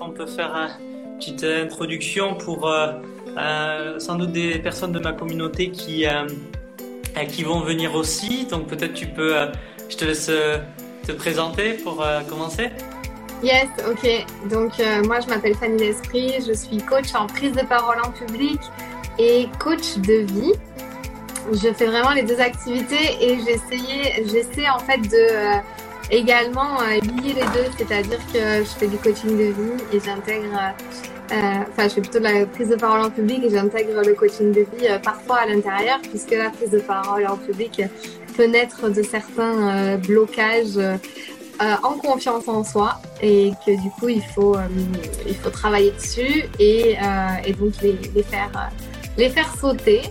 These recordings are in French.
On peut faire une petite introduction pour sans doute des personnes de ma communauté qui, qui vont venir aussi. Donc peut-être tu peux, je te laisse te présenter pour commencer. Yes, ok. Donc moi je m'appelle Fanny L'Esprit, je suis coach en prise de parole en public et coach de vie. Je fais vraiment les deux activités et j'essaie en fait de euh, également euh, lier les deux, c'est-à-dire que je fais du coaching de vie et j'intègre, euh, enfin je fais plutôt de la prise de parole en public et j'intègre le coaching de vie parfois à l'intérieur puisque la prise de parole en public peut naître de certains blocages en confiance en soi et que du coup il faut, il faut travailler dessus et, et donc les, les faire les faire sauter.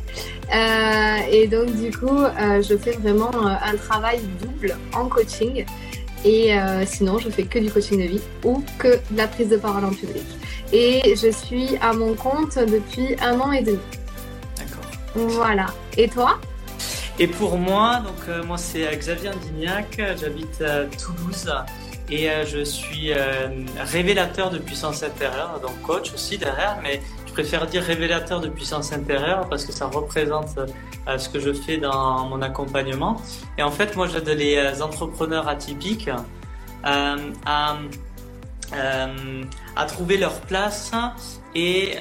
Euh, et donc du coup, euh, je fais vraiment euh, un travail double en coaching. Et sinon, je fais que du coaching de vie ou que de la prise de parole en public. Et je suis à mon compte depuis un an et demi. D'accord. Voilà. Et toi? Et pour moi, donc moi c'est Xavier Indignac, j'habite à Toulouse et je suis révélateur de puissance intérieure, donc coach aussi derrière, mais préfère dire révélateur de puissance intérieure parce que ça représente euh, ce que je fais dans mon accompagnement. Et en fait, moi, j'aide les euh, entrepreneurs atypiques euh, à, à trouver leur place et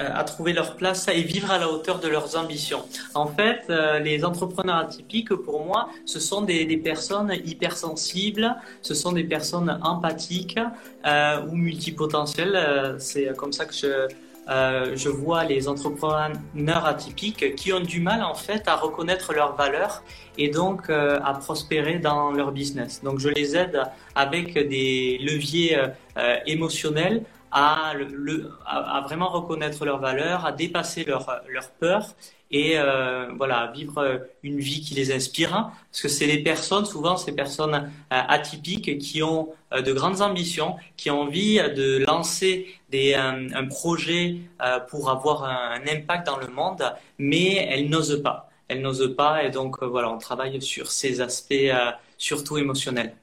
à trouver leur place et vivre à la hauteur de leurs ambitions. En fait, euh, les entrepreneurs atypiques, pour moi, ce sont des, personnes hypersensibles, ce sont des personnes empathiques euh, ou multipotentielles. Euh, c'est comme ça que je, euh, vois les entrepreneurs atypiques qui ont du mal en fait à reconnaître leurs valeurs et donc euh, à prospérer dans leur business. Donc je les aide avec des leviers euh, émotionnels à, le, à, vraiment reconnaître leurs valeurs, à dépasser leurs leur peurs et euh, voilà vivre une vie qui les inspire. Parce que c'est les personnes, souvent ces personnes euh, atypiques, qui ont euh, de grandes ambitions, qui ont envie de lancer des, un, un projet euh, pour avoir un, un, impact dans le monde, mais elles n'osent pas. Elles n'osent pas et donc voilà, on travaille sur ces aspects surtout émotionnels.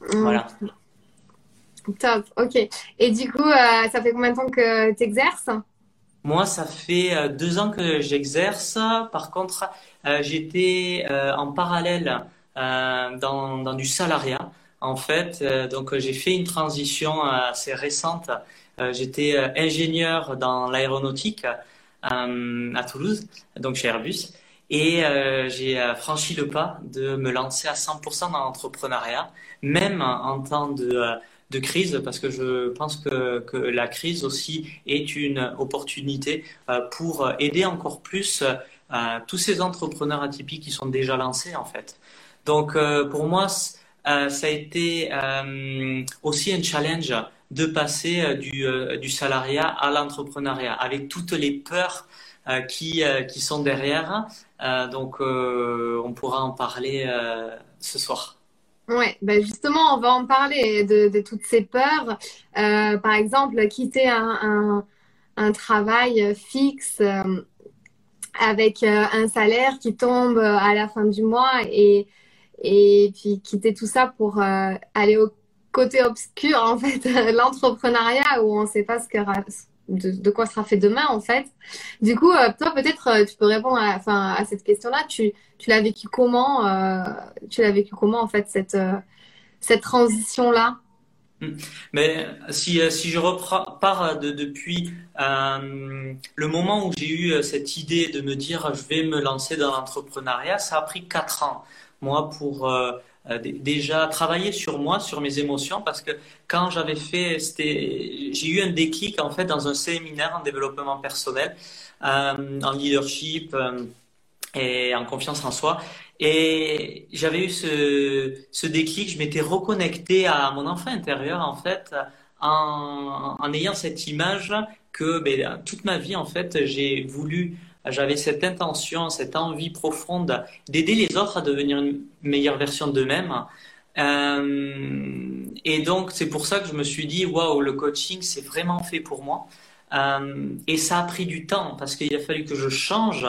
Mmh. Voilà. Top, ok. Et du coup, euh, ça fait combien de temps que tu exerces Moi, ça fait euh, deux ans que j'exerce. Par contre, euh, j'étais en parallèle dans, du salariat. En fait, donc j'ai fait une transition assez récente. j'étais ingénieur dans l'aéronautique à Toulouse, donc chez Airbus. Et j'ai franchi le pas de me lancer à 100% dans l'entrepreneuriat, même en temps de de crise parce que je pense que, la crise aussi est une opportunité euh, pour aider encore plus euh, tous ces entrepreneurs atypiques qui sont déjà lancés en fait. Donc euh, pour moi, ça a été aussi un challenge de passer du, salariat à l'entrepreneuriat avec toutes les peurs qui sont derrière. donc on pourra en parler ce soir. Ouais, ben justement, on va en parler de, toutes ces peurs. Euh, par exemple, quitter un, un, travail fixe euh, avec euh, un salaire qui tombe à la fin du mois et, et puis quitter tout ça pour aller au côté obscur, en fait, l'entrepreneuriat où on ne sait pas ce que, de, quoi sera fait demain en fait. Du coup, euh, toi peut-être euh, tu peux répondre à, à cette question-là. Tu, l'as vécu comment euh, Tu l'as vécu comment en fait cette, cette transition-là? Hmm. mais si, si je repars de, depuis le moment où j'ai eu cette idée de me dire je vais me lancer dans l'entrepreneuriat, ça a pris quatre ans. Moi, pour euh, déjà travailler sur moi, sur mes émotions, parce que quand j'avais fait, j'ai eu un déclic en fait dans un séminaire en développement personnel, euh, en leadership euh, et en confiance en soi. Et j'avais eu ce, déclic, je m'étais reconnecté à mon enfant intérieur en fait, en, en ayant cette image que ben, toute ma vie en fait j'ai voulu j'avais cette intention, cette envie profonde d'aider les autres à devenir une meilleure version d'eux-mêmes. Euh, et donc, c'est pour ça que je me suis dit, waouh, le coaching, c'est vraiment fait pour moi. Euh, et ça a pris du temps parce qu'il a fallu que je change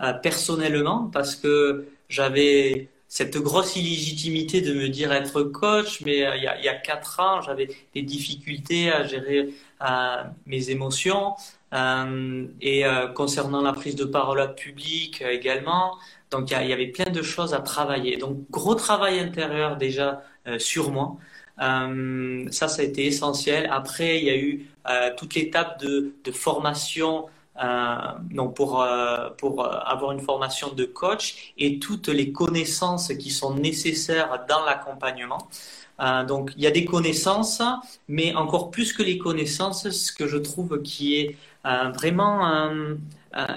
euh, personnellement parce que j'avais cette grosse illégitimité de me dire être coach, mais il, y a, il y a quatre ans, j'avais des difficultés à gérer mes émotions et concernant la prise de parole publique également. Donc il y, avait plein de choses à travailler. Donc gros travail intérieur déjà sur moi. Euh, ça, ça a été essentiel. Après, il y a eu euh, toute l'étape de, formation euh, donc pour, euh, pour avoir une formation de coach et toutes les connaissances qui sont nécessaires dans l'accompagnement. Euh, donc il y a des connaissances, mais encore plus que les connaissances, ce que je trouve qui est vraiment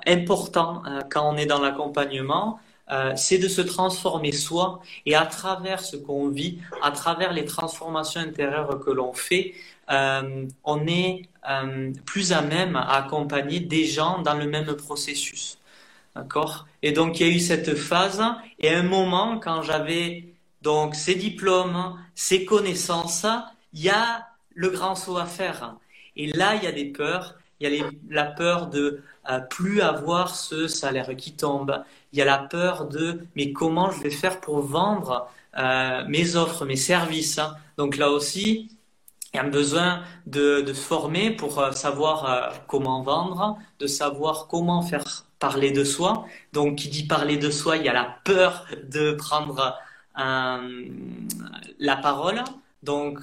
important quand on est dans l'accompagnement, euh, c'est de se transformer soi et à travers ce qu'on vit, à travers les transformations intérieures que l'on fait, euh, on est euh, plus à même à accompagner des gens dans le même processus. D'accord? Et donc il y a eu cette phase et à un moment quand j'avais donc ces diplômes, ces connaissances, il y a le grand saut à faire. Et là, il y a des peurs. Il y a la peur de plus avoir ce salaire qui tombe il y a la peur de mais comment je vais faire pour vendre euh, mes offres, mes services. Hein. Donc là aussi, il y a besoin de, de former pour euh, savoir euh, comment vendre, de savoir comment faire parler de soi. Donc qui dit parler de soi, il y a la peur de prendre la parole. Donc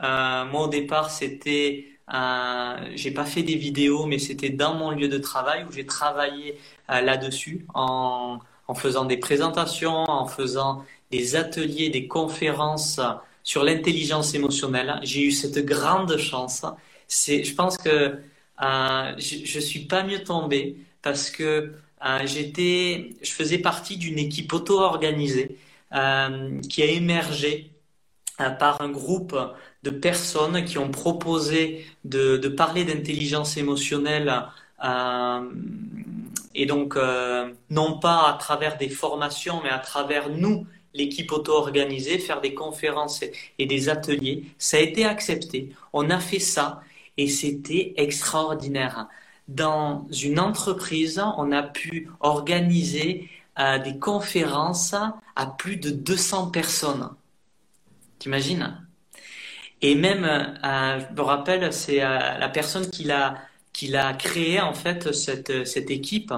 moi au départ c'était euh, j'ai pas fait des vidéos, mais c'était dans mon lieu de travail où j'ai travaillé euh, là-dessus en, faisant des présentations, en faisant des ateliers, des conférences sur l'intelligence émotionnelle. J'ai eu cette grande chance. C'est, je pense que euh, je, je suis pas mieux tombé parce que euh, j'étais, je faisais partie d'une équipe auto-organisée qui a émergé par un groupe de personnes qui ont proposé de, parler d'intelligence émotionnelle euh, et donc euh, non pas à travers des formations mais à travers nous l'équipe auto-organisée faire des conférences et des ateliers ça a été accepté. On a fait ça et c'était extraordinaire. Dans une entreprise on a pu organiser euh, des conférences à plus de 200 personnes. T'imagines? Et même, euh, je me rappelle, c'est euh, la personne qui l'a qui créé en fait cette équipe.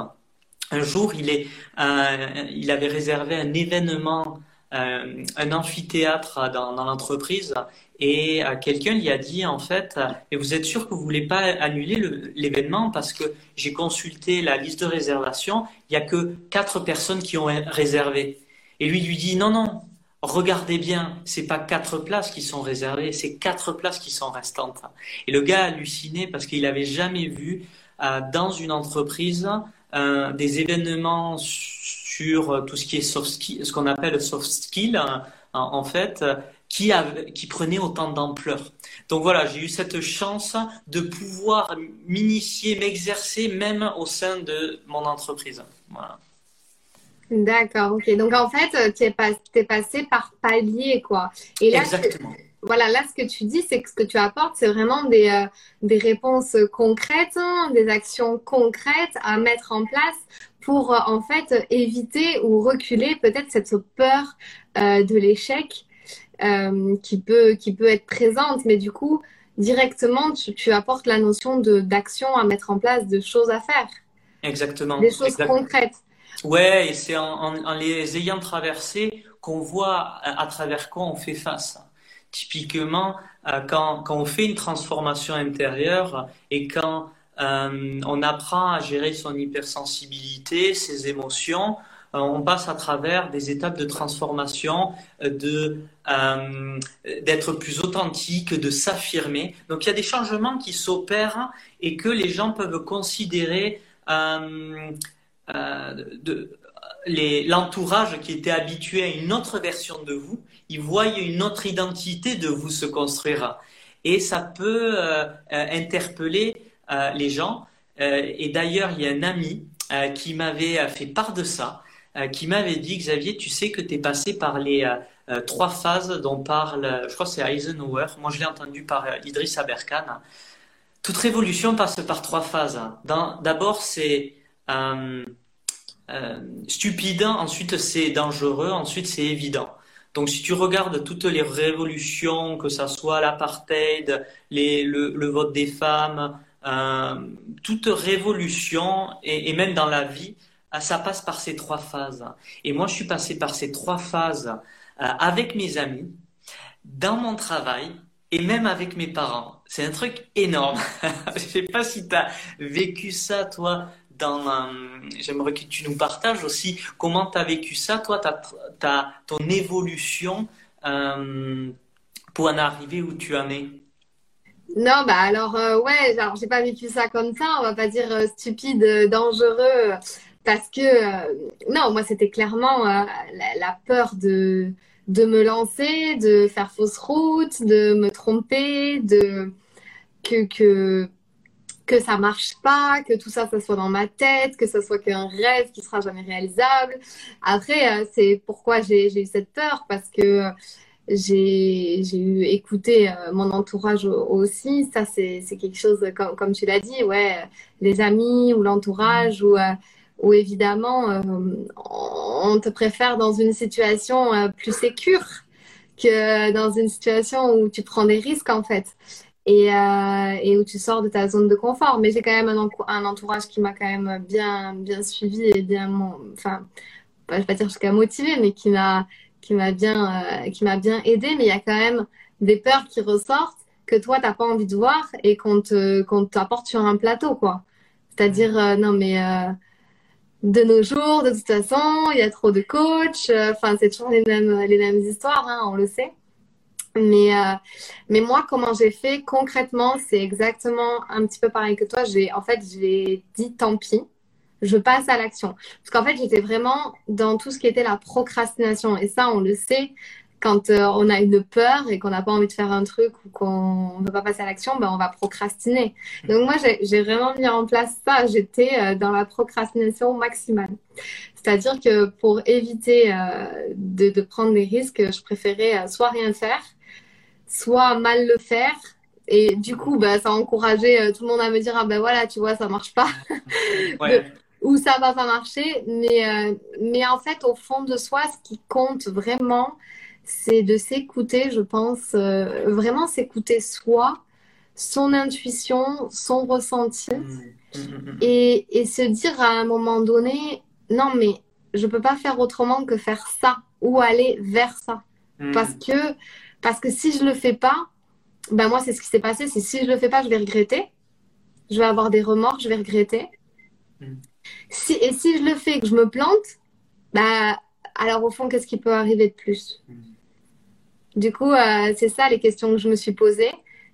Un jour, il euh, avait réservé un événement, un amphithéâtre dans, l'entreprise et quelqu'un lui a dit en fait, mais vous êtes sûr que vous voulez pas annuler l'événement parce que j'ai consulté la liste de réservation, il y a que quatre personnes qui ont réservé. Et lui lui dit non non, regardez bien, c'est pas quatre places qui sont réservées, c'est quatre places qui sont restantes. Et le gars a halluciné parce qu'il avait jamais vu euh, dans une entreprise euh, des événements sur euh, tout ce qui est soft skill, ce qu'on appelle soft skill, hein, en, fait, qui, qui prenait autant d'ampleur. Donc voilà, j'ai eu cette chance de pouvoir m'initier, m'exercer même au sein de mon entreprise. Voilà. D'accord, ok. Donc en fait, euh, tu es, pas, es, passé par palier, quoi. Et là, Exactement. voilà, là, ce que tu dis, c'est que ce que tu apportes, c'est vraiment des, euh, des réponses concrètes, hein, des actions concrètes à mettre en place pour, euh, en fait, éviter ou reculer peut-être cette peur de l'échec qui, peut, qui peut être présente. Mais du coup, directement, tu, tu apportes la notion d'action à mettre en place, de choses à faire. Exactement. Des choses concrètes. Ouais, et c'est en, les ayant traversés qu'on voit à, travers quoi on fait face. Typiquement, euh, quand, quand on fait une transformation intérieure et quand euh, on apprend à gérer son hypersensibilité, ses émotions, euh, on passe à travers des étapes de transformation, de d'être plus authentique, de s'affirmer. Donc il y a des changements qui s'opèrent et que les gens peuvent considérer de, l'entourage qui était habitué à une autre version de vous, il voyait une autre identité de vous se construire. Et ça peut euh, euh, interpeller les gens. et d'ailleurs, il y a un ami qui m'avait fait part de ça, qui m'avait dit, Xavier, tu sais que tu es passé par les trois phases dont parle, je crois que c'est Eisenhower, moi je l'ai entendu par Idriss Aberkan. Toute révolution passe par trois phases. D'abord, c'est stupide, ensuite c'est dangereux, ensuite c'est évident. Donc si tu regardes toutes les révolutions, que ça soit l'apartheid, le, vote des femmes, euh, toute révolution, et, même dans la vie, euh, ça passe par ces trois phases. Et moi, je suis passé par ces trois phases euh, avec mes amis, dans mon travail, et même avec mes parents. C'est un truc énorme. je sais pas si tu as vécu ça, toi, j'aimerais que tu nous partages aussi comment tu as vécu ça, toi, ton évolution euh, pour en arriver où tu en es. Non, bah alors, euh, ouais, alors j'ai pas vécu ça comme ça, on va pas dire euh, stupide, dangereux, parce que, non, moi c'était clairement la, peur de, de me lancer, de faire fausse route, de me tromper, de que, que que ça marche pas, que tout ça, ça soit dans ma tête, que ça soit qu'un rêve qui sera jamais réalisable. Après, euh, c'est pourquoi j'ai eu cette peur, parce que j'ai eu écouté euh, mon entourage aussi. Ça, c'est quelque chose, comme, tu l'as dit, ouais, les amis ou l'entourage ou, euh, ou évidemment, on te préfère dans une situation plus sécure que dans une situation où tu prends des risques, en fait et, euh, et, où tu sors de ta zone de confort. Mais j'ai quand même un, un entourage qui m'a quand même bien, bien suivi et bien, enfin, je vais pas dire jusqu'à motivé, mais qui m'a, qui m'a bien, euh, qui m'a bien aidé. Mais il y a quand même des peurs qui ressortent que toi t'as pas envie de voir et qu'on te, qu'on t'apporte sur un plateau, quoi. C'est-à-dire, euh, non mais de nos jours, de toute façon, il y a trop de coachs. Enfin, c'est toujours les mêmes, les mêmes histoires, hein, on le sait. Mais, euh, mais moi, comment j'ai fait concrètement, c'est exactement un petit peu pareil que toi. J'ai, en fait, j'ai dit tant pis, je passe à l'action. Parce qu'en fait, j'étais vraiment dans tout ce qui était la procrastination. Et ça, on le sait, quand euh, on a une peur et qu'on n'a pas envie de faire un truc ou qu'on ne veut pas passer à l'action, ben, on va procrastiner. Donc moi, j'ai vraiment mis en place ça. J'étais euh, dans la procrastination maximale. C'est-à-dire que pour éviter de, de, prendre des risques, je préférais soit rien faire, soit mal le faire. Et du coup, bah, ça a encouragé euh, tout le monde à me dire, ah ben voilà, tu vois, ça marche pas. ou ça va pas marcher. Mais, euh, mais en fait, au fond de soi, ce qui compte vraiment, c'est de s'écouter, je pense, euh, vraiment s'écouter soi, son intuition, son ressenti, mmh. Mmh, mmh, et, et, se dire à un moment donné, non, mais je peux pas faire autrement que faire ça ou aller vers ça. Parce que parce que si je le fais pas, ben moi, c'est ce qui s'est passé. C'est si je le fais pas, je vais regretter. Je vais avoir des remords, je vais regretter. Mm. Si, et si je le fais et que je me plante, bah, alors au fond, qu'est-ce qui peut arriver de plus? Mm. Du coup, euh, c'est ça les questions que je me suis posées.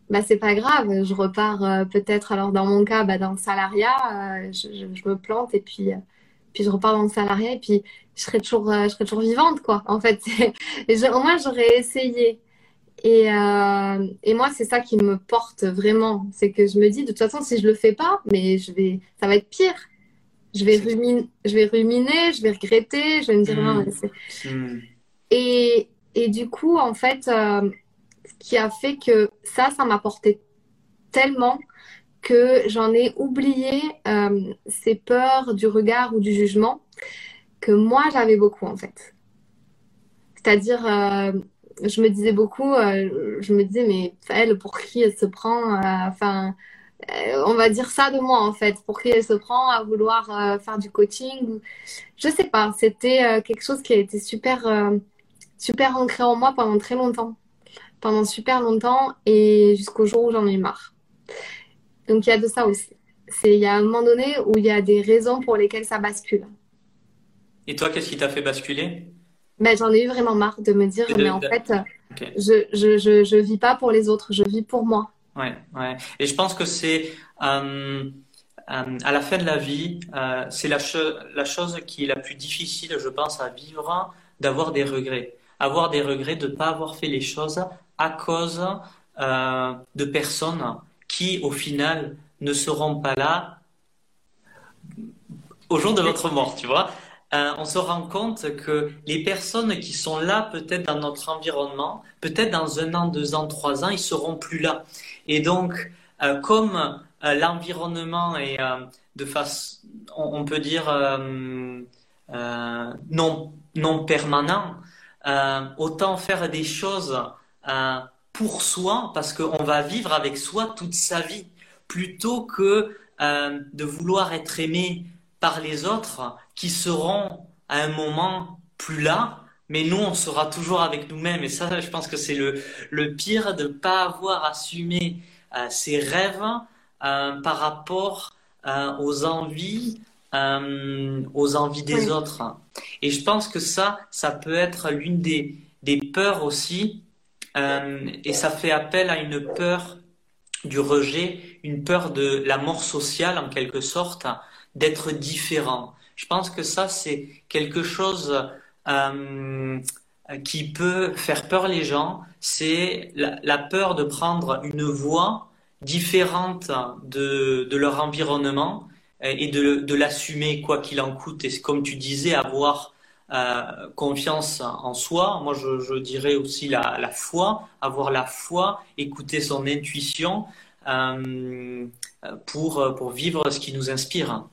Bah, c'est pas grave, je repars euh, peut-être, alors dans mon cas, bah, dans le salariat, euh, je, je, me plante et puis, puis je repars dans le salariat et puis je serai toujours, je serai toujours vivante, quoi. En fait, au moins j'aurais essayé. Et, euh, et moi, c'est ça qui me porte vraiment. C'est que je me dis, de toute façon, si je le fais pas, mais je vais, ça va être pire. Je vais, ruminer, je vais ruminer, je vais regretter, je vais me dire non. Mais mmh. et, et du coup, en fait, euh, ce qui a fait que ça, ça m'a porté tellement que j'en ai oublié euh, ces peurs du regard ou du jugement que moi, j'avais beaucoup, en fait. C'est-à-dire, je me disais beaucoup, euh, je me disais, mais elle, pour qui elle se prend euh, Enfin, euh, on va dire ça de moi en fait. Pour qui elle se prend à vouloir faire du coaching Je sais pas. C'était quelque chose qui a été super, super ancré en moi pendant très longtemps, pendant super longtemps et jusqu'au jour où j'en ai marre. Donc il y a de ça aussi. Il y a un moment donné où il y a des raisons pour lesquelles ça bascule. Et toi, qu'est-ce qui t'a fait basculer? Ben, j'en ai eu vraiment marre de me dire, mais en fait, je, je, je, je, vis pas pour les autres, je vis pour moi. Ouais, ouais. Et je pense que c'est euh, euh, à la fin de la vie, euh, c'est la, la chose qui est la plus difficile, je pense, à vivre, d'avoir des regrets. Avoir des regrets de ne pas avoir fait les choses à cause de personnes qui, au final, ne seront pas là au jour de votre mort, tu vois. Euh, on se rend compte que les personnes qui sont là peut-être dans notre environnement, peut-être dans un an, deux ans, trois ans, ils seront plus là. Et donc, euh, comme euh, l'environnement est de face, on, peut dire non, non permanent, autant faire des choses pour soi, parce qu'on va vivre avec soi toute sa vie, plutôt que de vouloir être aimé par les autres qui seront à un moment plus là, mais nous, on sera toujours avec nous-mêmes. Et ça, je pense que c'est le, le pire de ne pas avoir assumé euh, ses rêves euh, par rapport euh, aux envies, aux envies des autres. Et je pense que ça, ça peut être l'une des, des peurs aussi. et ça fait appel à une peur du rejet, une peur de la mort sociale en quelque sorte, d'être différent. Je pense que ça, c'est quelque chose euh, qui peut faire peur les gens, c'est la, peur de prendre une voie différente de, leur environnement euh, et de, l'assumer quoi qu'il en coûte. Et comme tu disais, avoir euh, confiance en soi. Moi, je, dirais aussi la, foi, avoir la foi, écouter son intuition pour vivre ce qui nous inspire.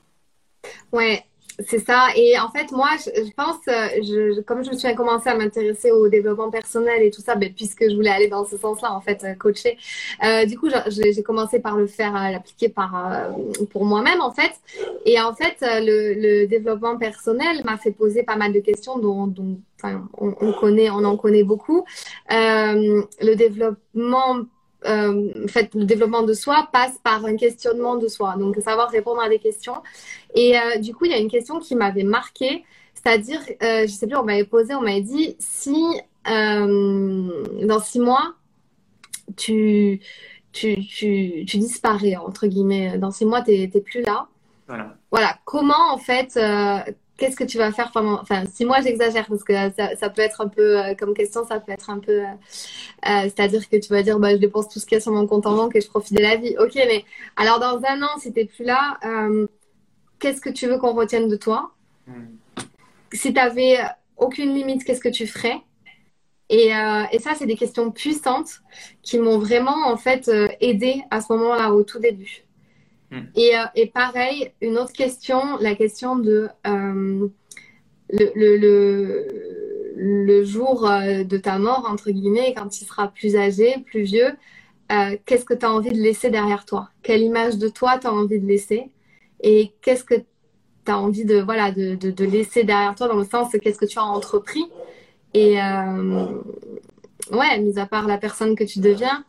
Ouais, c'est ça. Et en fait, moi, je, pense, euh, comme je me suis commencé à m'intéresser au développement personnel et tout ça, ben, puisque je voulais aller dans ce sens-là, en fait, euh, coacher. Euh, du coup, j'ai commencé par le faire, l'appliquer par pour moi-même, en fait. Et en fait, le, développement personnel m'a fait poser pas mal de questions dont, on, connaît, on en connaît beaucoup. le développement euh, en fait, le développement de soi passe par un questionnement de soi, donc savoir répondre à des questions. Et euh, du coup, il y a une question qui m'avait marquée, c'est-à-dire, euh, je sais plus, on m'avait posé, on m'avait dit si euh, dans six mois tu, tu, tu, tu, disparais entre guillemets, dans six mois tu n'es plus là. Voilà. voilà. Comment en fait qu'est-ce que tu vas faire pendant, enfin, si moi j'exagère, parce que ça, ça, peut être un peu, euh, comme question, ça peut être un peu, euh, euh, c'est-à-dire que tu vas dire, bah, je dépense tout ce qu'il y a sur mon compte en banque et je profite de la vie. Ok, mais alors dans un an, si t'es plus là, qu'est-ce que tu veux qu'on retienne de toi? Hmm. Si tu avais aucune limite, qu'est-ce que tu ferais? Et, et, ça, c'est des questions puissantes qui m'ont vraiment en fait aidé à ce moment-là, au tout début. Mm. Et, euh, et, pareil, une autre question, la question de euh, le, jour euh, de ta mort, entre guillemets, quand tu seras plus âgé, plus vieux, qu'est-ce que tu as envie de laisser derrière toi? Quelle image de toi tu as envie de laisser? Et qu'est-ce que tu as envie de, voilà, de, laisser derrière toi dans le sens qu'est-ce que tu as entrepris? Et ouais, mis à part la personne que tu deviens,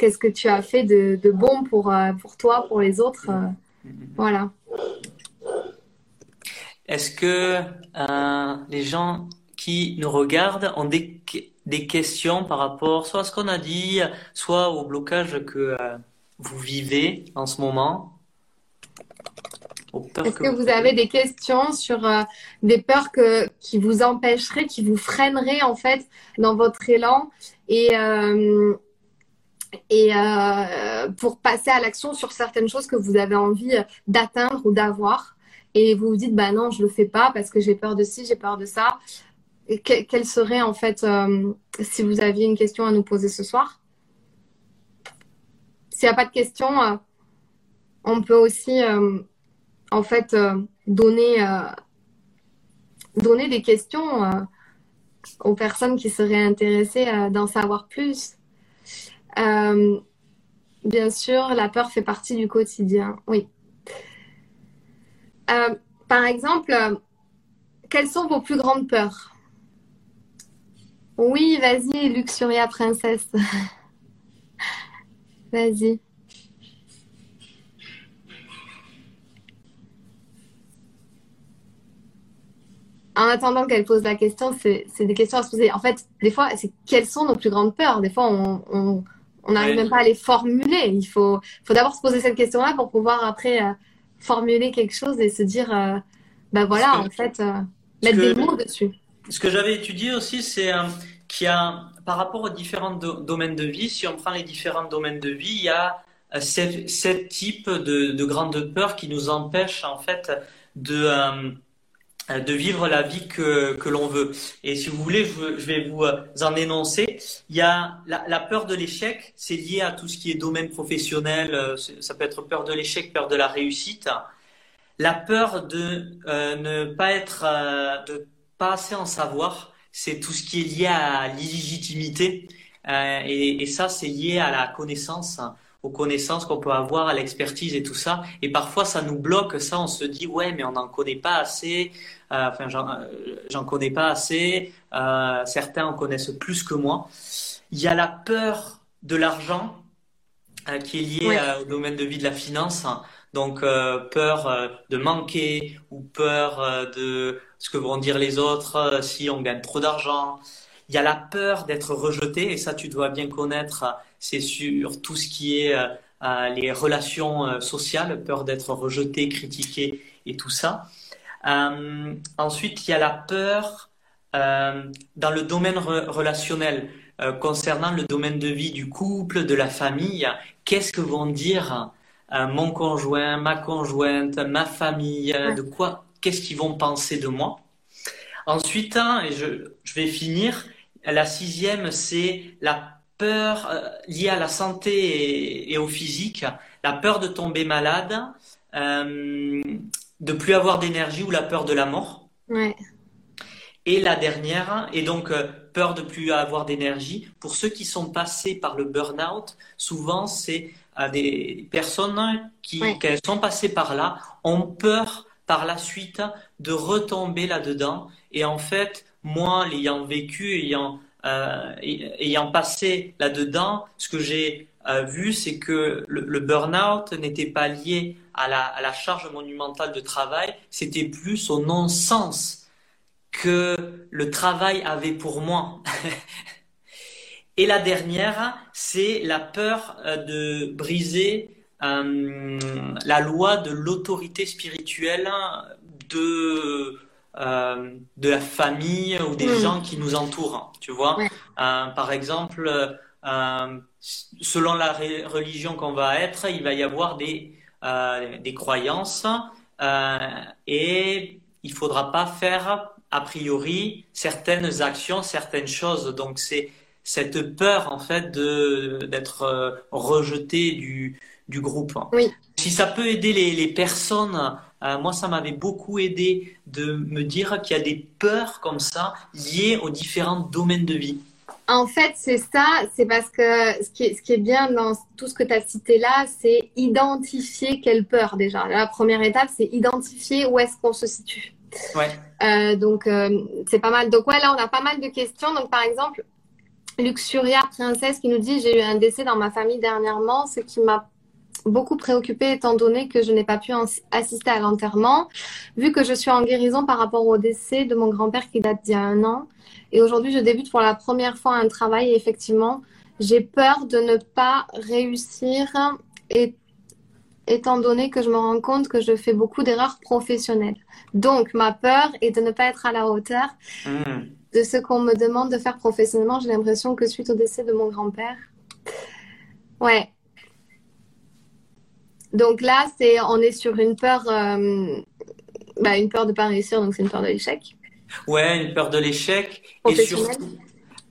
qu'est-ce que tu as fait de, de bon pour, euh, pour toi, pour les autres. Euh, voilà. Est-ce que euh, les gens qui nous regardent ont des, des, questions par rapport soit à ce qu'on a dit, soit au blocage que vous vivez en ce moment? Est-ce que, vous avez des questions sur des peurs que, qui vous empêcheraient, qui vous freineraient en fait dans votre élan? Et, et euh, pour passer à l'action sur certaines choses que vous avez envie d'atteindre ou d'avoir. Et vous vous dites, bah non, je le fais pas parce que j'ai peur de ci, j'ai peur de ça. Quelle serait en fait, euh, si vous aviez une question à nous poser ce soir? S'il n'y a pas de question, euh, on peut aussi en fait donner, donner des questions aux personnes qui seraient intéressées d'en savoir plus. Euh, bien sûr, la peur fait partie du quotidien, oui. Euh, par exemple, quelles sont vos plus grandes peurs? Oui, vas-y, Luxuria Princesse. vas-y. en attendant qu'elle pose la question, c'est des questions à se poser. En fait, des fois, c'est quelles sont nos plus grandes peurs? Des fois, on, on n'arrive même pas à les formuler. Il faut, faut d'abord se poser cette question-là pour pouvoir après euh, formuler quelque chose et se dire, ben voilà, en fait, euh, mettre des mots dessus. Ce que j'avais étudié aussi, c'est qu'il y a, par rapport aux différents domaines de vie, si on prend les différents domaines de vie, il y a sept, types de, de, grandes peurs qui nous empêchent en fait de de vivre la vie que, que l'on veut. Et si vous voulez, je, vais vous euh, en énoncer. Il y a la, peur de l'échec, c'est lié à tout ce qui est domaine professionnel. Euh, ça peut être peur de l'échec, peur de la réussite. La peur de euh, ne pas être, euh, de pas assez en savoir, c'est tout ce qui est lié à l'illégitimité. Euh, et, ça, c'est lié à la connaissance, aux connaissances qu'on peut avoir, à l'expertise et tout ça. Et parfois, ça nous bloque. Ça, on se dit, ouais, mais on n'en connaît pas assez. Euh, enfin, j'en connais pas assez. Euh, certains en connaissent plus que moi. Il y a la peur de l'argent qui est liée au domaine de vie de la finance. Donc euh, peur euh, de manquer ou peur euh, de ce que vont dire les autres si on gagne trop d'argent. Il y a la peur d'être rejeté et ça tu dois bien connaître. C'est sur tout ce qui est les relations sociales, peur d'être rejeté, critiqué et tout ça. ensuite, il y a la peur dans le domaine relationnel concernant le domaine de vie du couple, de la famille. Qu'est-ce que vont dire euh, mon conjoint, ma conjointe, ma famille, euh, de quoi, qu'est-ce qu'ils vont penser de moi? Ensuite, hein, et je, je, vais finir, la sixième, c'est la peur euh, liée à la santé et, au physique, la peur de tomber malade, euh, de plus avoir d'énergie ou la peur de la mort. Ouais. Et la dernière, et donc peur de plus avoir d'énergie. Pour ceux qui sont passés par le burn-out, souvent c'est à des personnes qui, sont passées par là, ont peur par la suite de retomber là-dedans. Et en fait, moi, l'ayant vécu, ayant, euh, ayant passé là-dedans, ce que j'ai euh, vu, c'est que le, burn-out n'était pas lié à la, charge monumentale de travail, c'était plus au non-sens que le travail avait pour moi. Et la dernière, c'est la peur euh, de briser la loi de l'autorité spirituelle de, euh, de la famille ou des hmm. gens qui nous entourent. Tu vois, par exemple, selon la religion qu'on va être, il va y avoir des, des croyances et il faudra pas faire a priori certaines actions, certaines choses. Donc c'est cette peur en fait de d'être euh, rejeté du, du groupe. Oui. Si ça peut aider les, les personnes, euh, moi ça m'avait beaucoup aidé de me dire qu'il y a des peurs comme ça liées aux différents domaines de vie. En fait, c'est ça, c'est parce que ce qui, est, ce qui est bien dans tout ce que tu as cité là, c'est identifier quelle peur déjà. La première étape, c'est identifier où est-ce qu'on se situe. Ouais. Euh, donc, euh, c'est pas mal. Donc, ouais, là, on a pas mal de questions. Donc, par exemple, Luxuria Princesse qui nous dit J'ai eu un décès dans ma famille dernièrement, ce qui m'a beaucoup préoccupée étant donné que je n'ai pas pu assister à l'enterrement, vu que je suis en guérison par rapport au décès de mon grand-père qui date d'il y a un an. Et aujourd'hui, je débute pour la première fois un travail et effectivement, j'ai peur de ne pas réussir et étant donné que je me rends compte que je fais beaucoup d'erreurs professionnelles. Donc, ma peur est de ne pas être à la hauteur. Mmh de ce qu'on me demande de faire professionnellement. J'ai l'impression que suite au décès de mon grand-père. Ouais. Donc là, c'est on est sur une peur, euh, bah, une peur de pas réussir, donc c'est une peur de l'échec. Ouais, une peur de l'échec. Et surtout,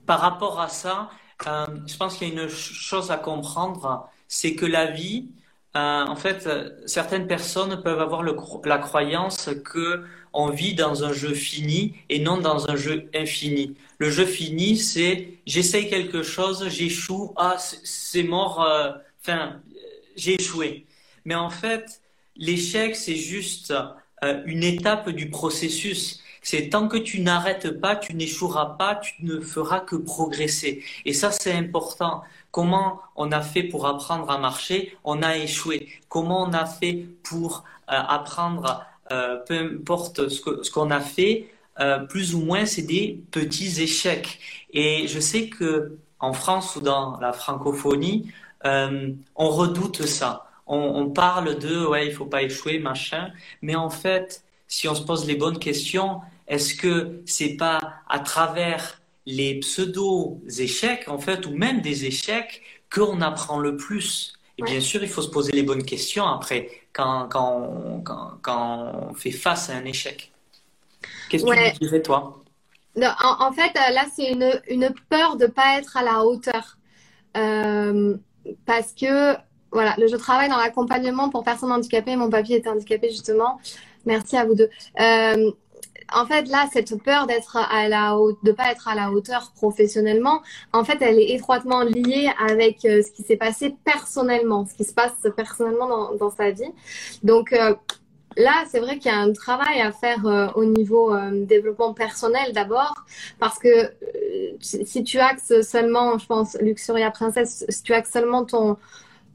par rapport à ça, euh, je pense qu'il y a une chose à comprendre, c'est que la vie, euh, en fait, certaines personnes peuvent avoir le, la croyance que on vit dans un jeu fini et non dans un jeu infini. Le jeu fini, c'est j'essaye quelque chose, j'échoue, ah c'est mort, enfin j'ai échoué. Mais en fait, l'échec c'est juste euh, une étape du processus. C'est tant que tu n'arrêtes pas, tu n'échoueras pas, tu ne feras que progresser. Et ça c'est important. Comment on a fait pour apprendre à marcher? On a échoué. Comment on a fait pour euh, apprendre euh, peu importe ce qu'on a fait, plus ou moins, c'est des petits échecs. Et je sais que en France ou dans la francophonie, on redoute ça. On, parle de ouais, il faut pas échouer, machin. Mais en fait, si on se pose les bonnes questions, est-ce que c'est pas à travers les pseudo échecs en fait, ou même des échecs, qu'on apprend le plus? Et bien sûr, il faut se poser les bonnes questions après quand, quand, quand, on fait face à un échec. Qu'est-ce que tu dirais, toi? En, fait, euh, là, c'est une, une, peur de ne pas être à la hauteur. Euh, parce que voilà, je travaille dans l'accompagnement pour personnes handicapées. Mon papy était handicapé justement. Merci à vous deux. Euh, en fait, là, cette peur d'être à la de pas être à la hauteur professionnellement, en fait, elle est étroitement liée avec euh, ce qui s'est passé personnellement, ce qui se passe personnellement dans, sa vie. Donc, euh, Là, c'est vrai qu'il y a un travail à faire au niveau développement personnel d'abord, parce que si tu axes seulement, je pense, Luxuria Princesse, si tu axes seulement ton,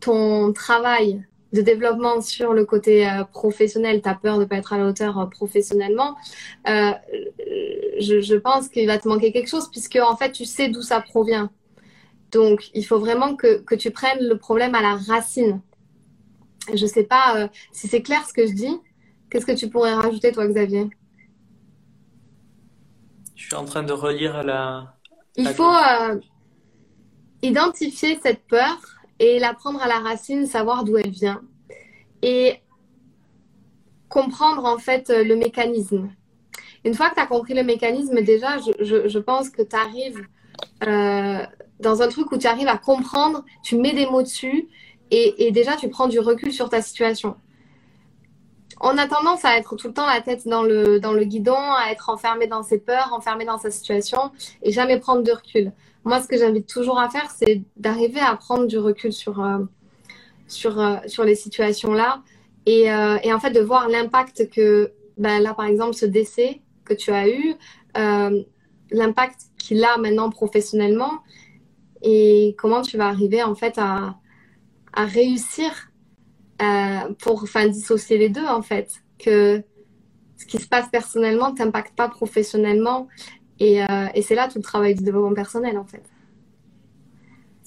ton travail de développement sur le côté professionnel, tu as peur de ne pas être à la hauteur professionnellement, je, je pense qu'il va te manquer quelque chose, puisque en fait, tu sais d'où ça provient. Donc, il faut vraiment que, que tu prennes le problème à la racine. Je ne sais pas si c'est clair ce que je dis, Qu'est-ce que tu pourrais rajouter, toi, Xavier? Je suis en train de relire la. Il faut euh, identifier cette peur et la prendre à la racine, savoir d'où elle vient. Et comprendre, en fait, le mécanisme. Une fois que tu as compris le mécanisme, déjà, je, pense que tu arrives euh, dans un truc où tu arrives à comprendre, tu mets des mots dessus et, et déjà, tu prends du recul sur ta situation on a tendance à être tout le temps la tête dans le, dans le guidon, à être enfermé dans ses peurs, enfermé dans sa situation et jamais prendre de recul. Moi, ce que j'invite toujours à faire, c'est d'arriver à prendre du recul sur, euh, sur, euh, sur les situations-là et, euh, et, en fait de voir l'impact que, ben, là, par exemple, ce décès que tu as eu, l'impact qu'il a maintenant professionnellement et comment tu vas arriver en fait à, à réussir pour enfin, dissocier les deux, en fait. Que ce qui se passe personnellement ne t'impacte pas professionnellement. Et, euh, et c'est là tout le travail du développement personnel, en fait.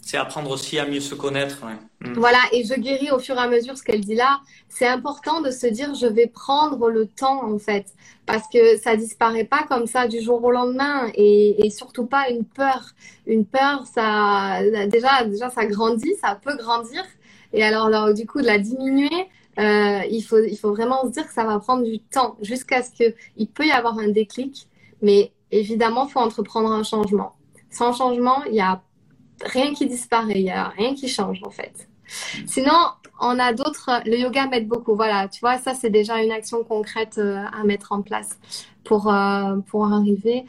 C'est apprendre aussi à mieux se connaître. Mm. Voilà, et je guéris au fur et à mesure ce qu'elle dit là. C'est important de se dire je vais prendre le temps en fait, parce que ça disparaît pas comme ça du jour au lendemain et, et surtout pas une peur. Une peur, ça déjà déjà ça grandit, ça peut grandir, et alors, du coup, de la diminuer, euh, il, faut, il faut vraiment se dire que ça va prendre du temps jusqu'à ce qu'il peut y avoir un déclic. Mais évidemment, faut entreprendre un changement. Sans changement, il n'y a rien qui disparaît, il n'y a rien qui change en fait. Sinon, on a d'autres. Le yoga m'aide beaucoup. Voilà, tu vois, ça c'est déjà une action concrète euh, à mettre en place pour, euh, pour arriver.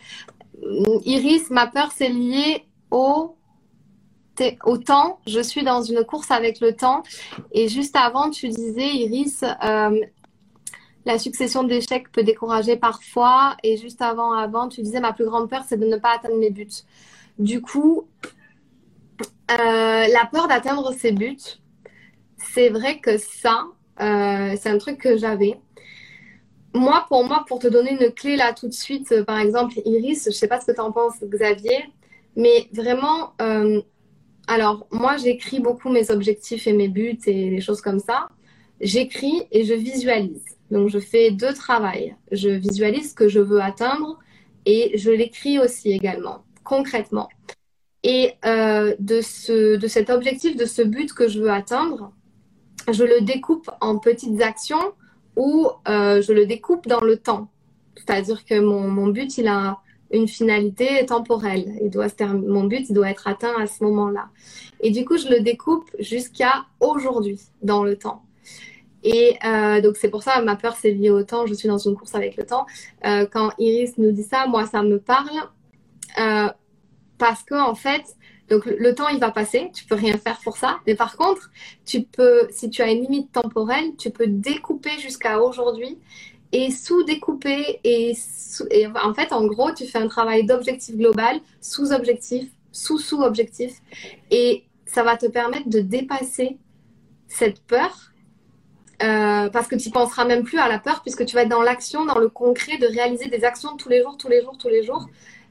Iris, ma peur, c'est lié au au temps. Je suis dans une course avec le temps. Et juste avant, tu disais, Iris, euh, la succession d'échecs peut décourager parfois. Et juste avant, avant, tu disais, ma plus grande peur, c'est de ne pas atteindre mes buts. Du coup, euh, la peur d'atteindre ses buts, c'est vrai que ça, euh, c'est un truc que j'avais. Moi, pour moi, pour te donner une clé là tout de suite, par exemple, Iris, je sais pas ce que tu en penses, Xavier, mais vraiment, alors, moi, j'écris beaucoup mes objectifs et mes buts et des choses comme ça. J'écris et je visualise. Donc, je fais deux travails. Je visualise ce que je veux atteindre et je l'écris aussi également, concrètement. Et euh, de, ce, de cet objectif, de ce but que je veux atteindre, je le découpe en petites actions ou euh, je le découpe dans le temps. C'est-à-dire que mon, but, il a une finalité temporelle. Il doit mon but doit être atteint à ce moment-là. Et du coup, je le découpe jusqu'à aujourd'hui, dans le temps. Et euh, donc, c'est pour ça, ma peur, c'est lié au temps. Je suis dans une course avec le temps. Euh, quand Iris nous dit ça, moi, ça me parle. Euh, parce que, en fait, donc, le temps, il va passer. Tu peux rien faire pour ça. Mais par contre, tu peux, si tu as une limite temporelle, tu peux découper jusqu'à aujourd'hui et sous-découper et, en fait, en gros, tu fais un travail d'objectif global, sous-objectif, sous-sous-objectif et ça va te permettre de dépasser cette peur euh, parce que tu penseras même plus à la peur puisque tu vas être dans l'action, dans le concret de réaliser des actions tous les jours, tous les jours, tous les jours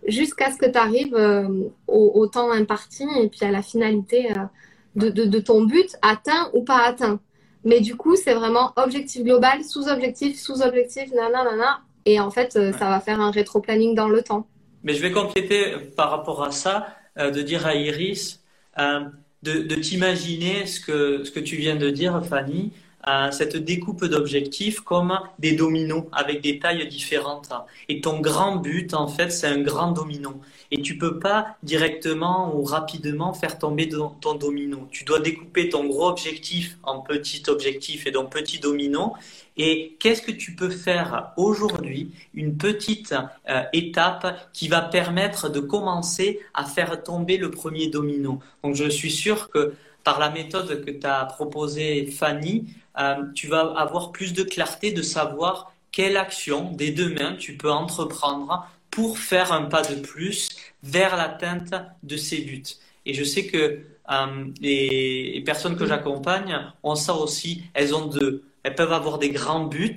jusqu'à ce que tu arrives euh, au, temps imparti et puis à la finalité euh, de, de ton but atteint ou pas atteint. Mais du coup, c'est vraiment objectif global, sous-objectif, sous-objectif, nanana. Et en fait, ça va faire un rétro-planning dans le temps. Mais je vais compléter par rapport à ça, de dire à Iris, de, de t'imaginer ce que, ce que tu viens de dire, Fanny, euh, cette découpe d'objectifs comme des dominos avec des tailles différentes. Et ton grand but, en fait, c'est un grand domino. Et tu peux pas directement ou rapidement faire tomber ton domino. Tu dois découper ton gros objectif en petits objectifs et donc petits dominos. Et qu'est-ce que tu peux faire aujourd'hui, une petite euh, étape qui va permettre de commencer à faire tomber le premier domino? Donc je suis sûr que par la méthode que tu as proposée, Fanny, euh, tu vas avoir plus de clarté de savoir quelle action des deux mains tu peux entreprendre pour faire un pas de plus vers l'atteinte de ces buts. Et je sais que euh, les, personnes que j'accompagne ont ça aussi. Elles ont de, elles peuvent avoir des grands buts,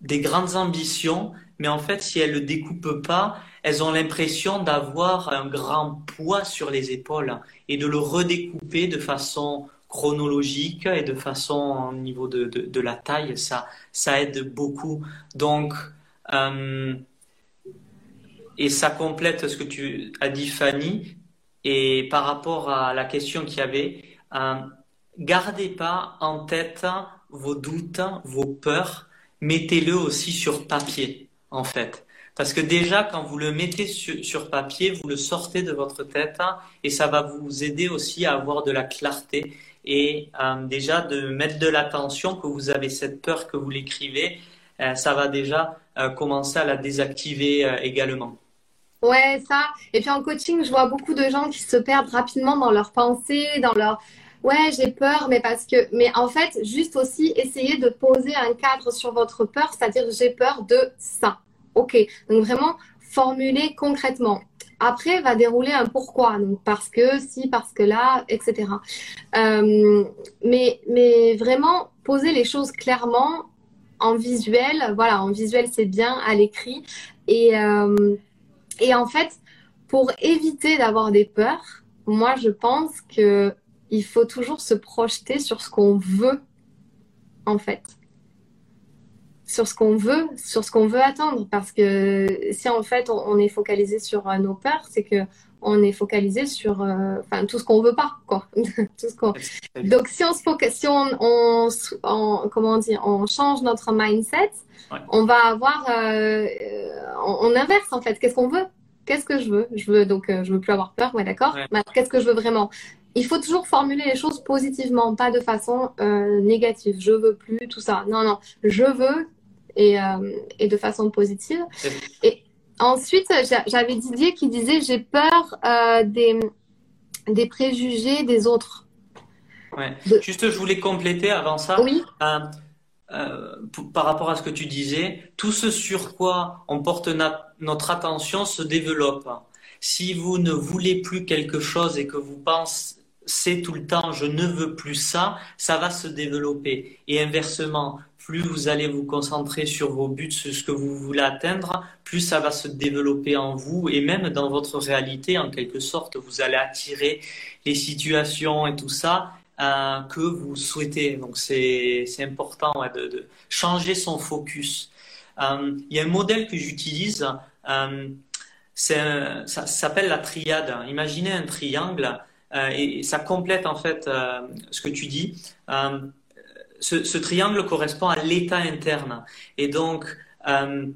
des grandes ambitions, mais en fait, si elles ne le découpent pas, elles ont l'impression d'avoir un grand poids sur les épaules et de le redécouper de façon chronologique et de façon au niveau de, de, la taille, ça, ça aide beaucoup. Donc, euh, et ça complète ce que tu as dit, Fanny. Et par rapport à la question qu'il y avait, euh, gardez pas en tête vos doutes, vos peurs, mettez-le aussi sur papier, en fait. Parce que déjà, quand vous le mettez sur, papier, vous le sortez de votre tête et ça va vous aider aussi à avoir de la clarté et euh, déjà de mettre de l'attention que vous avez cette peur que vous l'écrivez, euh, ça va déjà euh, commencer à la désactiver également. Ouais, ça. Et puis en coaching, je vois beaucoup de gens qui se perdent rapidement dans leurs pensées, dans leur ouais, j'ai peur, mais parce que, mais en fait, juste aussi essayer de poser un cadre sur votre peur, c'est-à-dire j'ai peur de ça. Ok, donc vraiment formuler concrètement. Après, va dérouler un pourquoi. Donc, parce que, si, parce que là, etc. Euh, mais, mais vraiment, poser les choses clairement en visuel. Voilà, en visuel, c'est bien, à l'écrit. Et, euh, et en fait, pour éviter d'avoir des peurs, moi, je pense que il faut toujours se projeter sur ce qu'on veut, en fait sur ce qu'on veut, sur ce qu'on veut attendre. Parce que si en fait on, est focalisé sur euh, nos peurs, c'est que on est focalisé sur euh, enfin tout ce qu'on veut pas quoi. tout ce Donc si on se focus, si on, on, comment on change notre mindset, on va avoir euh, on, inverse en fait. Qu'est-ce qu'on veut? Qu'est-ce que je veux? Je veux donc je veux plus avoir peur, ouais d'accord. Qu'est-ce que je veux vraiment? Il faut toujours formuler les choses positivement, pas de façon négative. Je veux plus tout ça. Non, non. Je veux et, euh, et de façon positive. Et ensuite, j'avais Didier qui disait j'ai peur euh, des, des préjugés des autres. Ouais. Juste, je voulais compléter avant ça. Oui. Euh par rapport à ce que tu disais, tout ce sur quoi on porte notre attention se développe. Si vous ne voulez plus quelque chose et que vous pensez tout le temps je ne veux plus ça, ça va se développer. Et inversement, plus vous allez vous concentrer sur vos buts, sur ce que vous voulez atteindre, plus ça va se développer en vous et même dans votre réalité, en quelque sorte, vous allez attirer les situations et tout ça euh, que vous souhaitez. Donc c'est important de, changer son focus. Euh, il y a un modèle que j'utilise, euh, ça, s'appelle la triade. Imaginez un triangle et, ça complète en fait ce que tu dis ce, triangle correspond à l'état interne. Et donc, euh,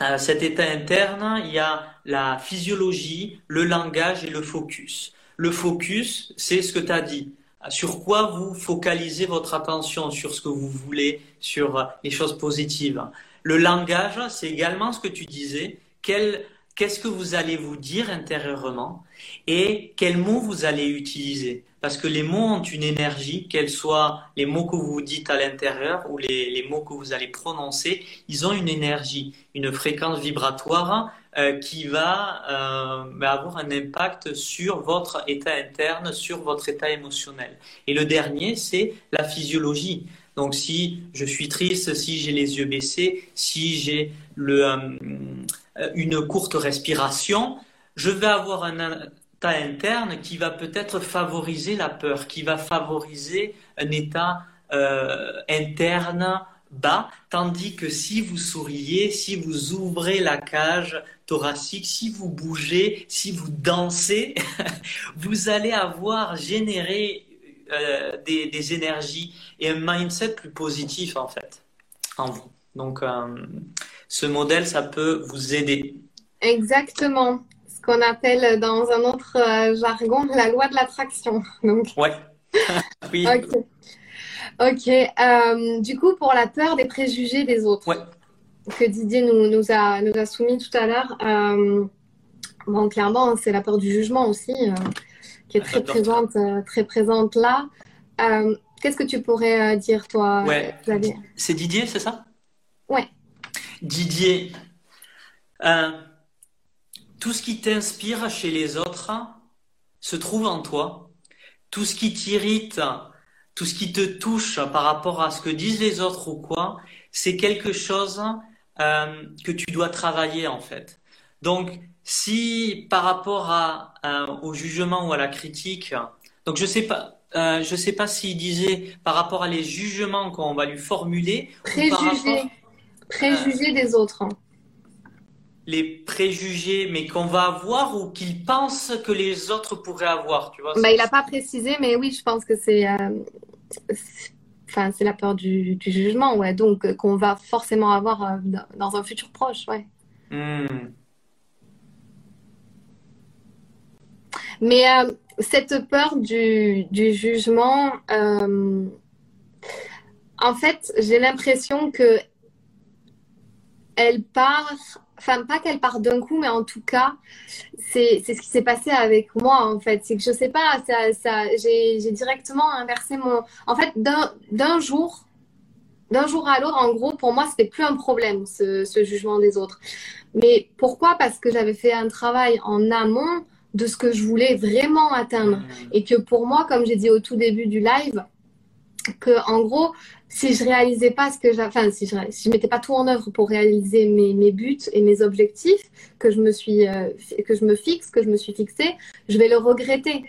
à cet état interne, il y a la physiologie, le langage et le focus. Le focus, c'est ce que tu as dit. Sur quoi vous focalisez votre attention, sur ce que vous voulez, sur les choses positives. Le langage, c'est également ce que tu disais. Quel, qu'est-ce que vous allez vous dire intérieurement et quels mots vous allez utiliser. Parce que les mots ont une énergie, qu'elles soient les mots que vous dites à l'intérieur ou les, mots que vous allez prononcer, ils ont une énergie, une fréquence vibratoire euh, qui va euh, avoir un impact sur votre état interne, sur votre état émotionnel. Et le dernier, c'est la physiologie. Donc si je suis triste, si j'ai les yeux baissés, si j'ai. Euh, une courte respiration, je vais avoir un interne qui va peut-être favoriser la peur, qui va favoriser un état euh, interne bas, tandis que si vous souriez, si vous ouvrez la cage thoracique, si vous bougez, si vous dansez, vous allez avoir généré euh, des, des, énergies et un mindset plus positif en fait en vous. Donc, ce modèle, ça peut vous aider. Exactement. Qu'on appelle dans un autre jargon la loi de l'attraction. Donc... Ouais. oui. Ok. Ok. du coup, pour la peur des préjugés des autres. Ouais que Didier nous, nous, a, nous a soumis tout à l'heure. Euh, bon, clairement, c'est la peur du jugement aussi, euh, qui est très présente, euh, très présente là. Qu'est-ce que tu pourrais dire, toi, ouais. C'est Didier, c'est ça? Ouais. Didier, tout ce qui t'inspire chez les autres se trouve en toi. Tout ce qui t'irrite, tout ce qui te touche par rapport à ce que disent les autres ou quoi, c'est quelque chose euh, que tu dois travailler en fait. Donc, si par rapport à, euh, au jugement ou à la critique, donc je sais pas, euh, je sais pas s'il disait par rapport à les jugements qu'on va lui formuler. Préjugés, préjugés des autres. Les préjugés, mais qu'on va avoir ou qu'il pense que les autres pourraient avoir, tu vois. Bah, il n'a pas précisé, mais oui, je pense que c'est Enfin, c'est la peur du, jugement, ouais. Donc, euh, qu'on va forcément avoir euh, dans un futur proche, ouais. Hmm. Mais euh, cette peur du, jugement, en fait, j'ai l'impression que elle part enfin pas qu'elle part d'un coup, mais en tout cas, c'est ce qui s'est passé avec moi en fait. C'est que je sais pas, ça, ça, j'ai directement inversé mon. En fait, d'un jour, d'un jour à l'autre, en gros, pour moi, c'était plus un problème ce, ce, jugement des autres. Mais pourquoi? Parce que j'avais fait un travail en amont de ce que je voulais vraiment atteindre, mmh. et que pour moi, comme j'ai dit au tout début du live, que en gros, si je réalisais pas ce que enfin, si je, si mettais pas tout en œuvre pour réaliser mes, mes buts et mes objectifs que je me suis, euh, que je me fixe, que je me suis fixé, je vais le regretter.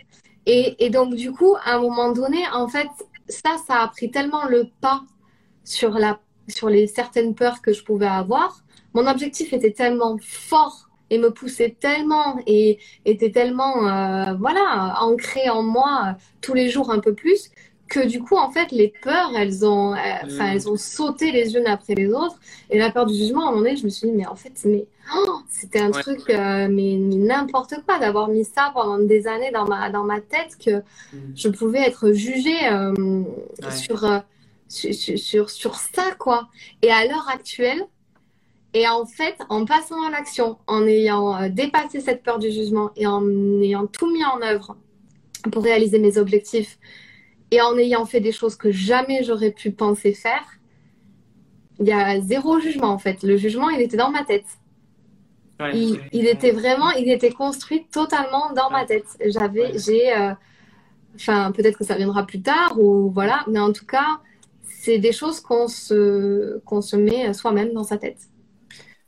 Et, et, donc, du coup, à un moment donné, en fait, ça, ça a pris tellement le pas sur la, sur les certaines peurs que je pouvais avoir. Mon objectif était tellement fort et me poussait tellement et était tellement, euh, voilà, ancré en moi tous les jours un peu plus que du coup, en fait, les peurs, elles ont, euh, enfin, mm. elles ont sauté les unes après les autres. Et la peur du jugement, à un moment donné, je me suis dit, mais en fait, mais oh, c'était un truc, euh, mais, n'importe quoi, d'avoir mis ça pendant des années dans ma, dans ma tête que mm. je pouvais être jugée euh, sur, sur, sur, sur, ça, quoi. Et à l'heure actuelle, et en fait, en passant à l'action, en ayant dépassé cette peur du jugement et en ayant tout mis en œuvre pour réaliser mes objectifs, et en ayant fait des choses que jamais j'aurais pu penser faire, il y a zéro jugement en fait. Le jugement, il était dans ma tête. il, était vraiment, il était construit totalement dans ma tête. J'avais, j'ai, euh, enfin, peut-être que ça viendra plus tard ou voilà, mais en tout cas, c'est des choses qu'on se, qu'on se met soi-même dans sa tête.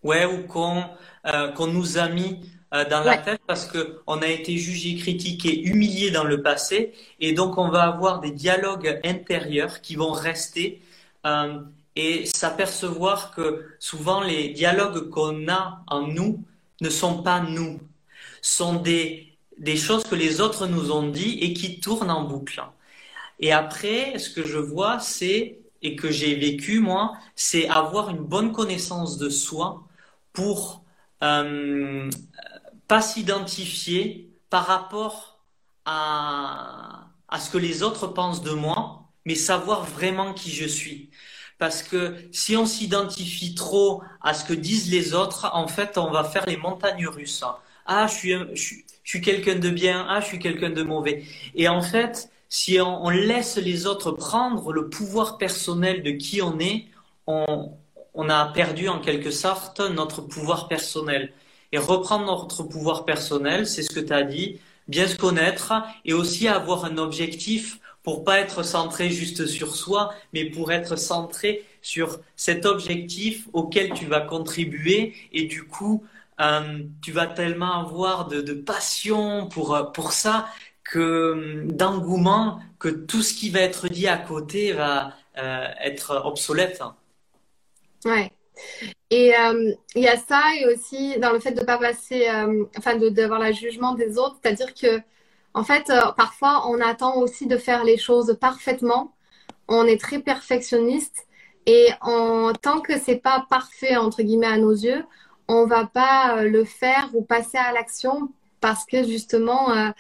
Ouais, ou qu'on, euh, qu'on nous a mis euh, dans la tête parce que on a été jugé, critiqué, humilié dans le passé. Et donc on va avoir des dialogues intérieurs qui vont rester euh, et s'apercevoir que souvent les dialogues qu'on a en nous ne sont pas nous, sont des, des choses que les autres nous ont dit et qui tournent en boucle. Et après, ce que je vois, c'est, et que j'ai vécu moi, c'est avoir une bonne connaissance de soi pour euh, pas s'identifier par rapport à, à ce que les autres pensent de moi, mais savoir vraiment qui je suis. Parce que si on s'identifie trop à ce que disent les autres, en fait, on va faire les montagnes russes. Ah, je suis, je suis, quelqu'un de bien, ah, je suis quelqu'un de mauvais. Et en fait, si on, on, laisse les autres prendre le pouvoir personnel de qui on est, on, on a perdu en quelque sorte notre pouvoir personnel et reprendre notre pouvoir personnel, c'est ce que tu as dit, bien se connaître et aussi avoir un objectif pour pas être centré juste sur soi, mais pour être centré sur cet objectif auquel tu vas contribuer et du coup, euh, tu vas tellement avoir de, passion pour, pour ça que d'engouement que tout ce qui va être dit à côté va euh, être obsolète. Ouais. Et euh, il y a ça et aussi dans le fait de pas passer, euh, enfin d'avoir le jugement des autres, c'est-à-dire que En fait, euh, parfois, on attend aussi de faire les choses parfaitement. On est très perfectionniste et tant que c'est pas parfait entre guillemets à nos yeux, on va pas le faire ou passer à l'action parce que justement,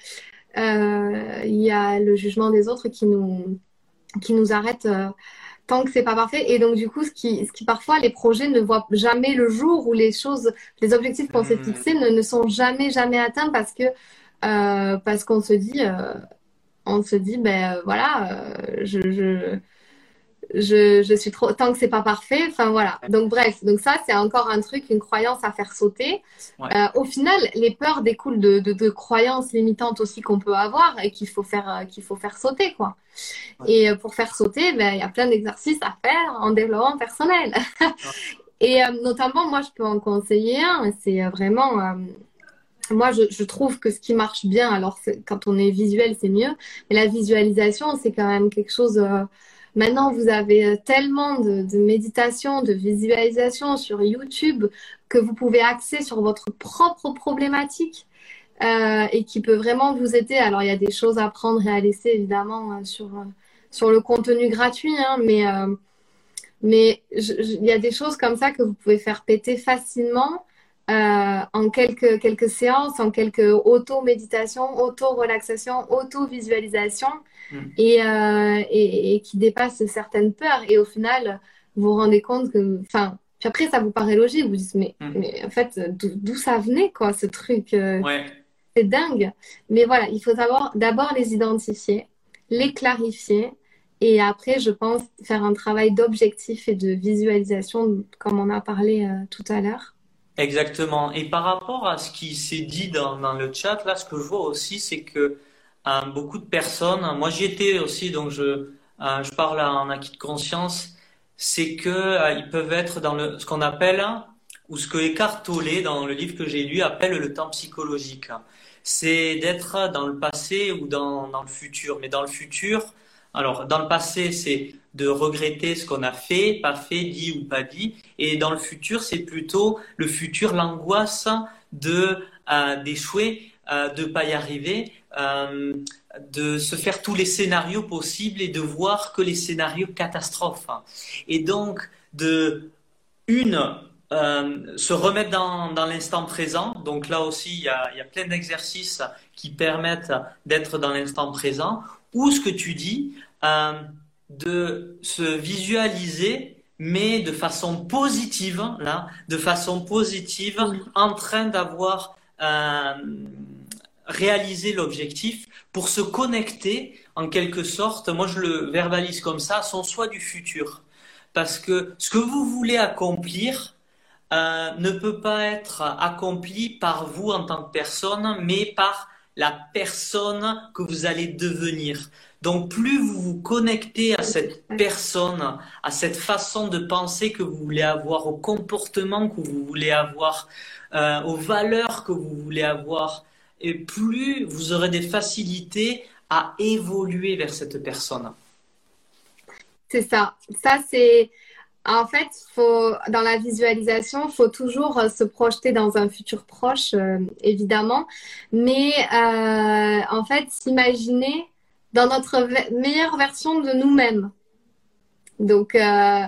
il y a le jugement des autres qui nous qui nous arrête tant que c'est pas parfait. Et donc, du coup, ce qui, ce qui parfois, les projets ne voient jamais le jour ou les choses, les objectifs qu'on s'est mmh. fixés ne, ne, sont jamais, jamais atteints parce que, euh, parce qu'on se dit, euh, on se dit, ben voilà, je, je, je, je, suis trop tant que c'est pas parfait. Enfin voilà. Donc bref, donc ça c'est encore un truc, une croyance à faire sauter. Euh, au final, les peurs découlent de, de, de croyances limitantes aussi qu'on peut avoir et qu'il faut faire euh, qu'il faut faire sauter quoi. Et euh, pour faire sauter, ben il y a plein d'exercices à faire en développement personnel. et euh, notamment moi je peux en conseiller un. C'est vraiment moi, je, je, trouve que ce qui marche bien, alors quand on est visuel, c'est mieux, mais la visualisation, c'est quand même quelque chose Maintenant, vous avez euh, tellement de, de méditation, de visualisation sur YouTube que vous pouvez axer sur votre propre problématique euh, et qui peut vraiment vous aider. Alors, il y a des choses à prendre et à laisser, évidemment, euh, sur, euh, sur le contenu gratuit, hein, mais, mais il y a des choses comme ça que vous pouvez faire péter facilement. Euh, en quelques, quelques séances, en quelques auto-méditation, auto-relaxation, auto-visualisation. Mm. Euh, et, et, qui dépasse certaines peurs. Et au final, vous vous rendez compte que, enfin, puis après, ça vous paraît logique. Vous dites, mais, mm. mais en fait, d'où ça venait, quoi, ce truc euh, C'est dingue. Mais voilà, il faut d'abord les identifier, les clarifier. Et après, je pense faire un travail d'objectif et de visualisation, comme on a parlé tout à l'heure. Exactement. Et par rapport à ce qui s'est dit dans, le chat, là, ce que je vois aussi, c'est que beaucoup de personnes, moi j'y étais aussi, donc je, euh, je parle en acquis de conscience, c'est que euh, ils peuvent être dans le, ce qu'on appelle, ou ce que Eckhart Tolle, dans le livre que j'ai lu, appelle le temps psychologique. C'est d'être dans le passé ou dans le futur. Mais dans le futur, alors dans le passé, c'est de regretter ce qu'on a fait, pas fait, dit ou pas dit. Et dans le futur, c'est plutôt le futur, l'angoisse de euh, d'échouer, euh, de pas y arriver. Euh, de se faire tous les scénarios possibles et de voir que les scénarios catastrophes. Et donc, de une, euh, se remettre dans, dans l'instant présent. Donc là aussi, il y a, y a plein d'exercices qui permettent d'être dans l'instant présent. Ou ce que tu dis, de se visualiser mais de façon positive, là, de façon positive, en train d'avoir euh, réaliser l'objectif pour se connecter en quelque sorte, moi je le verbalise comme ça, son soi du futur. Parce que ce que vous voulez accomplir euh, ne peut pas être accompli par vous en tant que personne, mais par la personne que vous allez devenir. Donc plus vous vous connectez à cette personne, à cette façon de penser que vous voulez avoir, au comportement que vous voulez avoir, euh, aux valeurs que vous voulez avoir, et plus vous aurez des facilités à évoluer vers cette personne. C'est ça. Ça, c'est. En fait, faut, dans la visualisation, il faut toujours euh, se projeter dans un futur proche, euh, évidemment. Mais euh, en fait, s'imaginer dans notre meilleure version de nous-mêmes. Donc, euh,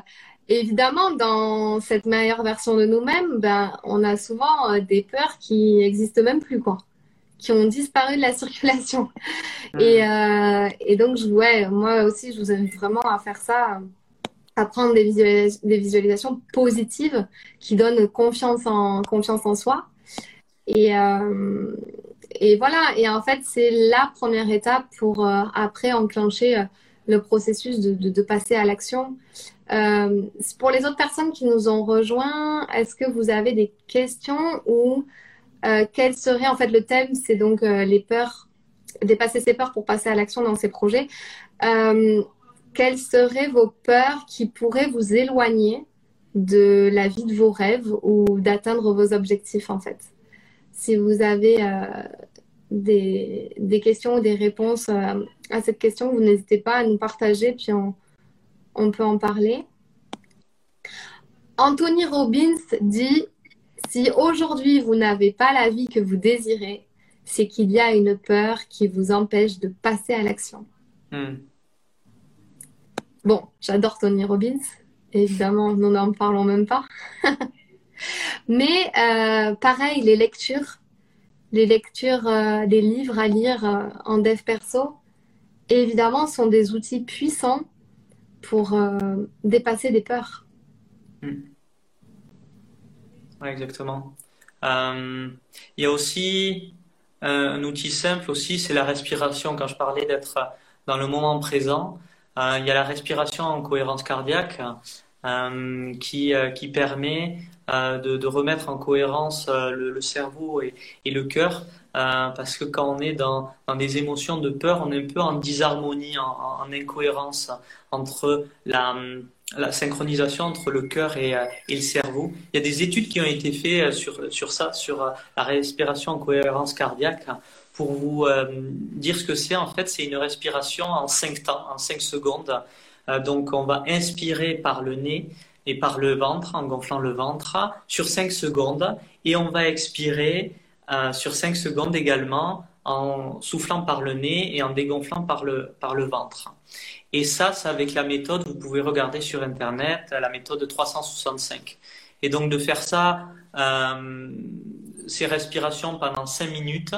évidemment, dans cette meilleure version de nous-mêmes, ben, on a souvent euh, des peurs qui n'existent même plus, quoi qui ont disparu de la circulation. Et, euh, et, donc, je, ouais, moi aussi, je vous invite vraiment à faire ça, à prendre des, des visualisations positives qui donnent confiance en, confiance en soi. Et, et voilà, et en fait, c'est la première étape pour euh, après enclencher euh, le processus de, passer à l'action. Euh, pour les autres personnes qui nous ont rejoints, est-ce que vous avez des questions ou quel serait en fait le thème C'est donc les peurs, dépasser ses peurs pour passer à l'action dans ces projets. Quelles seraient vos peurs qui pourraient vous éloigner de la vie de vos rêves ou d'atteindre vos objectifs en fait? Si vous avez euh, des, des, questions ou des réponses euh, à cette question, vous n'hésitez pas à nous partager, puis on, on peut en parler. Anthony Robbins dit si aujourd'hui vous n'avez pas la vie que vous désirez, c'est qu'il y a une peur qui vous empêche de passer à l'action. Hmm. Bon, j'adore Tony Robbins. Évidemment, nous n'en parlons même pas. Mais euh, pareil, les lectures, les lectures, euh, livres à lire euh, en dev perso, évidemment, sont des outils puissants pour dépasser des peurs. Hmm. exactement. il y a aussi un outil simple aussi, c'est la respiration. Quand je parlais d'être dans le moment présent, il y a la respiration en cohérence cardiaque. Euh, qui, euh, qui permet euh, de, remettre en cohérence le, le, cerveau et, le cœur. parce que quand on est dans, dans, des émotions de peur, on est un peu en disharmonie, en, en incohérence entre la, synchronisation entre le cœur et, le cerveau. Il y a des études qui ont été faites sur, sur ça, sur la respiration en cohérence cardiaque. Pour vous dire ce que c'est, en fait, c'est une respiration en 5 temps, en 5 secondes. Euh, donc on va inspirer par le nez et par le ventre en gonflant le ventre sur 5 secondes et on va expirer euh, sur 5 secondes également en soufflant par le nez et en dégonflant par le, par le ventre. Et ça, c'est avec la méthode, vous pouvez regarder sur Internet, la méthode 365. Et donc de faire ça, euh, ces respirations pendant 5 minutes,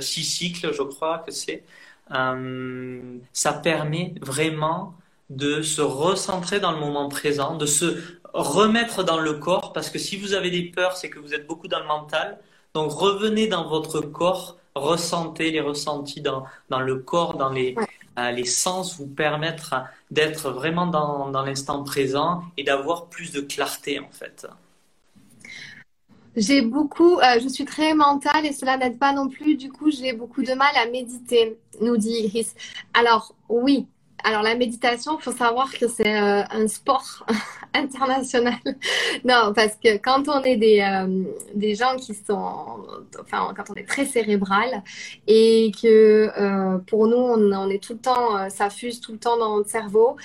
6 cycles, je crois que c'est, ça permet vraiment de se recentrer dans le moment présent, de se remettre dans le corps, parce que si vous avez des peurs, c'est que vous êtes beaucoup dans le mental. Donc revenez dans votre corps, ressentez les ressentis dans, dans le corps, dans les, euh, les sens, vous permettre d'être vraiment dans, dans l'instant présent et d'avoir plus de clarté en fait. J'ai beaucoup, euh, je suis très mentale et cela n'aide pas non plus. Du coup, j'ai beaucoup de mal à méditer, nous dit Iris. Alors, oui, alors la méditation, il faut savoir que c'est euh, un sport international. non, parce que quand on est des, euh, des gens qui sont, enfin quand on est très cérébral et que euh, pour nous on, est tout le temps, ça fuse tout le temps dans notre cerveau.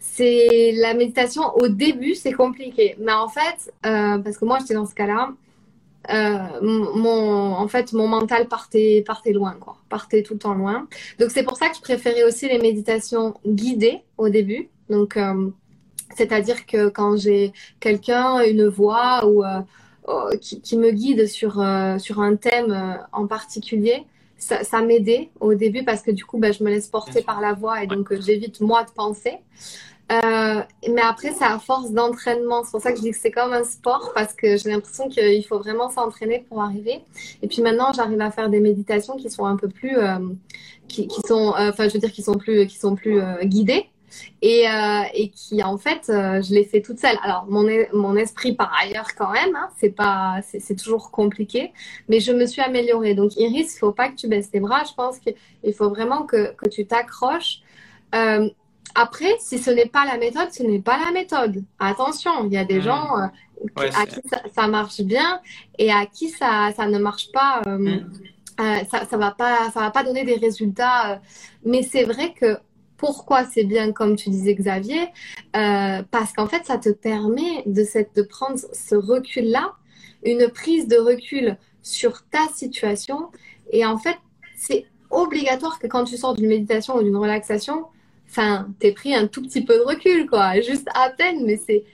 C'est la méditation au début, c'est compliqué. Mais en fait, parce que moi j'étais dans ce cas-là, euh, mon, en fait, mon mental partait, partait loin, quoi. Partait tout le temps loin. Donc, c'est pour ça que je préférais aussi les méditations guidées au début. Donc, euh, c'est-à-dire que quand j'ai quelqu'un, une voix ou euh, oh, qui, qui, me guide sur, sur un thème en particulier, ça, ça m'aidait au début parce que du coup, ben, je me laisse porter par la voix et donc j'évite moi de penser. Euh, mais après, c'est à force d'entraînement. C'est pour ça que je dis que c'est comme un sport parce que j'ai l'impression qu'il faut vraiment s'entraîner pour arriver. Et puis maintenant, j'arrive à faire des méditations qui sont un peu plus, euh, qui, qui, sont, euh, enfin, je veux dire, qui sont plus, qui sont plus euh, guidées. Et, et, qui en fait je l'ai fait toute seule. Alors mon, mon esprit par ailleurs quand même, hein, c'est pas c'est toujours compliqué, mais je me suis améliorée. Donc Iris, il faut pas que tu baisses tes bras. Je pense qu'il faut vraiment que, que tu t'accroches. Euh, après, si ce n'est pas la méthode, ce n'est pas la méthode. Attention, il y a des hmm. gens euh, à qui ça, marche bien et à qui ça, ça ne marche pas. Euh, hmm. euh, ça, ça va pas, ça va pas donner des résultats. mais c'est vrai que pourquoi c'est bien, comme tu disais Xavier, parce qu'en fait, ça te permet de, cette, de prendre ce recul-là, une prise de recul sur ta situation. Et en fait, c'est obligatoire que quand tu sors d'une méditation ou d'une relaxation, enfin, t'es pris un tout petit peu de recul, quoi, juste à peine, mais c'est,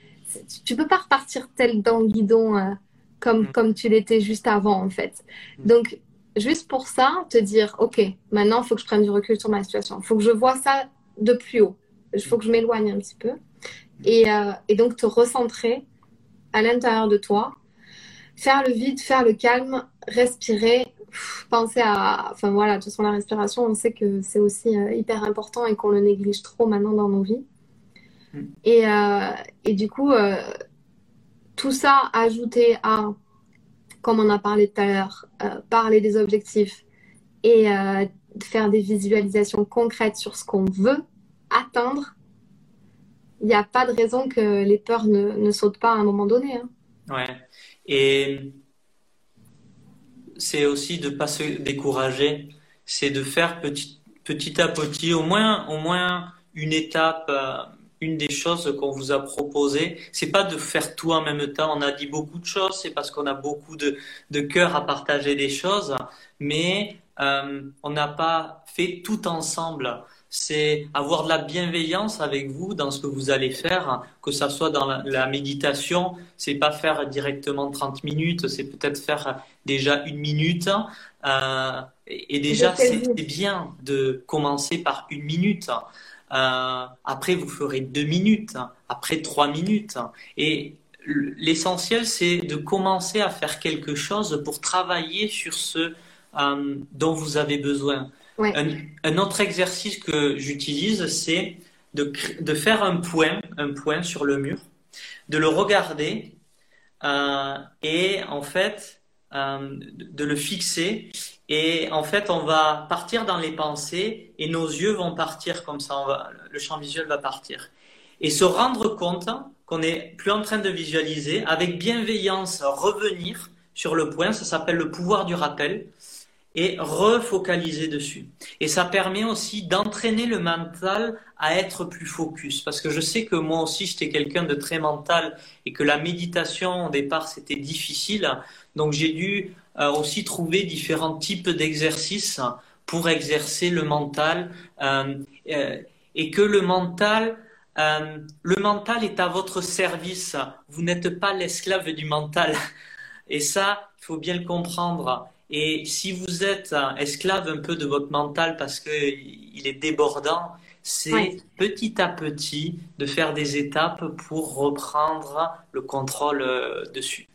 tu peux pas repartir tel dans le guidon euh, comme, mm. comme tu l'étais juste avant, en fait. Mm. Donc, juste pour ça, te dire, OK, maintenant, il faut que je prenne du recul sur ma situation. Il faut que je vois ça de plus haut. Il faut que je m'éloigne un petit peu. Et, euh, et donc, te recentrer à l'intérieur de toi, faire le vide, faire le calme, respirer, penser à. Enfin voilà, de toute façon, la respiration, on sait que c'est aussi euh, hyper important et qu'on le néglige trop maintenant dans nos vies. Mm. Et, euh, et, du coup, euh, tout ça ajouté à, comme on a parlé tout à l'heure, parler des objectifs et faire des visualisations concrètes sur ce qu'on veut atteindre, il n'y a pas de raison que les peurs ne, ne sautent pas à un moment donné. Hein. Ouais. Et c'est aussi de pas se décourager, c'est de faire petit, à petit, au moins, une étape euh, une des choses qu'on vous a proposées, c'est pas de faire tout en même temps. On a dit beaucoup de choses, c'est parce qu'on a beaucoup de, de cœur à partager des choses, mais euh, on n'a pas fait tout ensemble. C'est avoir de la bienveillance avec vous dans ce que vous allez faire, que ça soit dans la, la méditation. C'est pas faire directement 30 minutes, c'est peut-être faire déjà une minute. Euh, et déjà, c'est bien de commencer par une minute. Euh, après, vous ferez deux minutes, après trois minutes. Et l'essentiel, c'est de commencer à faire quelque chose pour travailler sur ce euh, dont vous avez besoin. Un, autre exercice que j'utilise, c'est de, faire un point, un point sur le mur, de le regarder euh, et en fait euh, de le fixer et en fait, on va partir dans les pensées et nos yeux vont partir comme ça. le champ visuel va partir. Et se rendre compte qu'on n'est plus en train de visualiser, avec bienveillance, revenir sur le point, ça s'appelle le pouvoir du rappel, et refocaliser dessus. Et ça permet aussi d'entraîner le mental à être plus focus. Parce que je sais que moi aussi, j'étais quelqu'un de très mental et que la méditation, au départ, c'était difficile. Donc j'ai dû euh, aussi trouver différents types d'exercices pour exercer le mental euh, euh, et que le mental le mental est à votre service. Vous n'êtes pas l'esclave du mental. Et ça, il faut bien le comprendre. Et si vous êtes esclave un peu de votre mental parce qu'il est débordant, c'est petit à petit de faire des étapes pour reprendre le contrôle dessus.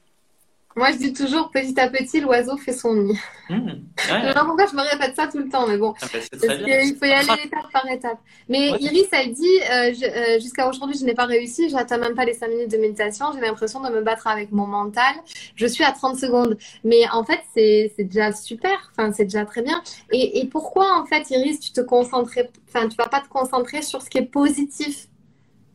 Moi, je dis toujours, petit à petit, l'oiseau fait son nid. Mmh, ouais. je sais pas pourquoi je me répète ça tout le temps, mais bon. Ah, bah, il faut y aller étape par étape. Mais Iris, elle dit, euh, euh, jusqu'à aujourd'hui, je n'ai pas réussi, j'atteins même pas les 5 minutes de méditation, j'ai l'impression de me battre avec mon mental. Je suis à 30 secondes. Mais en fait, c'est déjà super, enfin, c'est déjà très bien. Et, et pourquoi, en fait, Iris, tu te concentrais, enfin, tu vas pas te concentrer sur ce qui est positif?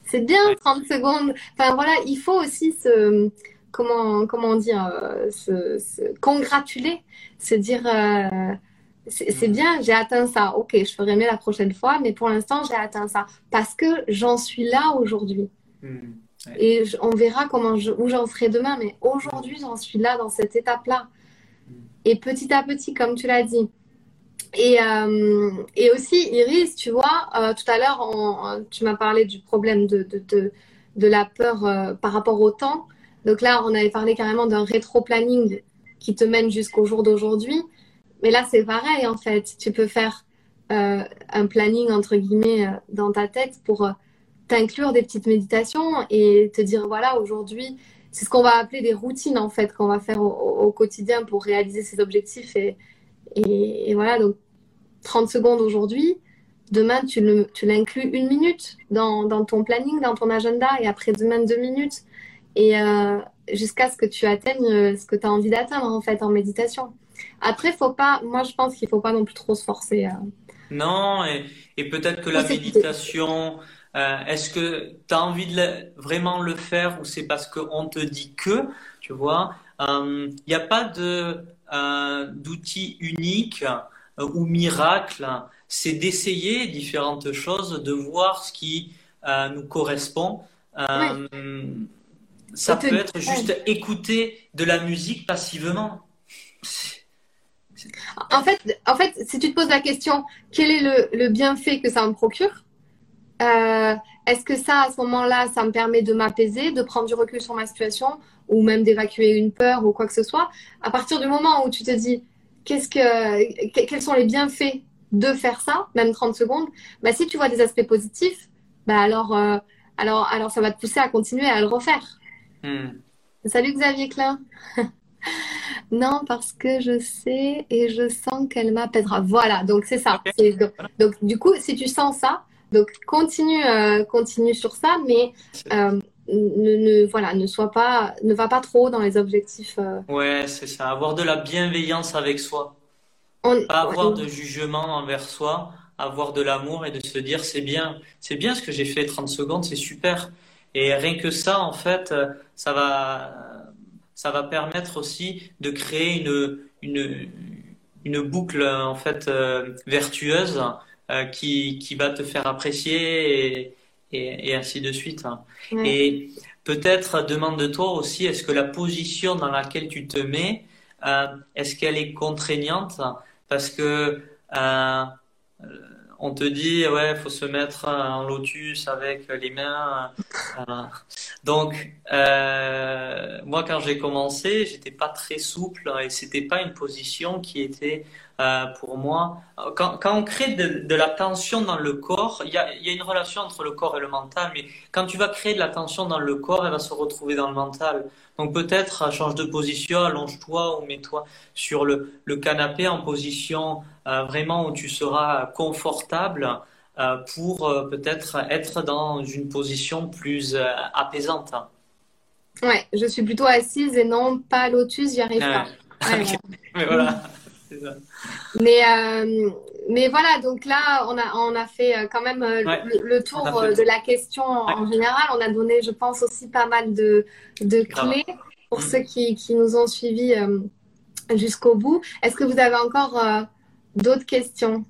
C'est bien 30 secondes. Enfin, voilà, il faut aussi se comment, comment dire, euh, se, congratuler, se dire euh, c'est bien, j'ai atteint ça. Ok, je ferai mieux la prochaine fois, mais pour l'instant, j'ai atteint ça parce que j'en suis là aujourd'hui. Hmm, Et on verra comment je, où j'en serai demain, mais aujourd'hui, j'en suis là dans cette étape-là. Hmm. Et petit à petit, comme tu l'as dit. Et, euh, et aussi, Iris, tu vois, tout à l'heure, tu m'as parlé du problème de, de, de, de la peur par rapport au temps. Donc là, on avait parlé carrément d'un rétro-planning qui te mène jusqu'au jour d'aujourd'hui. Mais là, c'est pareil, en fait. Tu peux faire euh, un planning, entre guillemets, euh, dans ta tête pour euh, t'inclure des petites méditations et te dire, voilà, aujourd'hui, c'est ce qu'on va appeler des routines, en fait, qu'on va faire au, quotidien pour réaliser ses objectifs. Et, voilà, donc 30 secondes aujourd'hui. Demain, tu l'inclus une minute dans ton planning, dans ton agenda, et après demain, deux minutes et euh, jusqu'à ce que tu atteignes euh, ce que tu as envie d'atteindre en fait en méditation. Après, faut pas, moi je pense qu'il faut pas non plus trop se forcer. Euh. Non, et, et peut-être que la méditation, est-ce que tu as envie de vraiment le faire ou c'est parce qu'on te dit que, tu vois, il n'y a pas de d'outil unique ou miracle, c'est d'essayer différentes choses, de voir ce qui nous correspond ça peut être juste écouter de la musique passivement. En fait, en fait, si tu te poses la question, quel est le, bienfait que ça me procure euh, Est-ce que ça, à ce moment-là, ça me permet de m'apaiser, de prendre du recul sur ma situation, ou même d'évacuer une peur ou quoi que ce soit À partir du moment où tu te dis, qu'est-ce que, quels sont les bienfaits de faire ça, même 30 secondes, bah, si tu vois des aspects positifs, bah alors, euh, alors, alors ça va te pousser à continuer à le refaire. Hmm. Salut Xavier Klein. non, parce que je sais et je sens qu'elle m'apaisera. Voilà, donc c'est ça. Donc, du coup, si tu sens ça, donc continue, euh, continue sur ça, mais euh, ne, voilà, ne sois pas, ne va pas trop dans les objectifs. Euh. Ouais, c'est ça. Avoir de la bienveillance avec soi. Pas avoir de jugement envers soi, avoir de l'amour et de se dire c'est bien, c'est bien ce que j'ai fait 30 secondes, c'est super. Et rien que ça, en fait, euh, ça va, ça va permettre aussi de créer une, une, une boucle en fait euh, vertueuse euh, qui, qui va te faire apprécier et, et, ainsi de suite. Hein. Et peut-être demande-toi aussi, est-ce que la position dans laquelle tu te mets, euh, est-ce qu'elle est contraignante? Parce que on te dit, ouais, faut se mettre en lotus avec les mains. Euh, donc, euh, moi, quand j'ai commencé, j'étais pas très souple et c'était pas une position qui était euh, pour moi. Quand, quand on crée de, de, la tension dans le corps, il y a, y a, une relation entre le corps et le mental, mais quand tu vas créer de la tension dans le corps, elle va se retrouver dans le mental. Donc peut-être change de position, allonge-toi ou mets-toi sur le, le, canapé en position euh, vraiment où tu seras confortable euh, pour euh, peut-être être dans une position plus apaisante. Ouais, je suis plutôt assise et non pas lotus, j'y arrive pas. Mais voilà. Mais, euh, mais voilà, donc là, on a, on a fait euh, quand même euh, le, tour de la question en général. On a donné, je pense, aussi pas mal de, de clés pour ceux qui, qui, nous ont suivis jusqu'au bout. Est-ce que vous avez encore d'autres questions?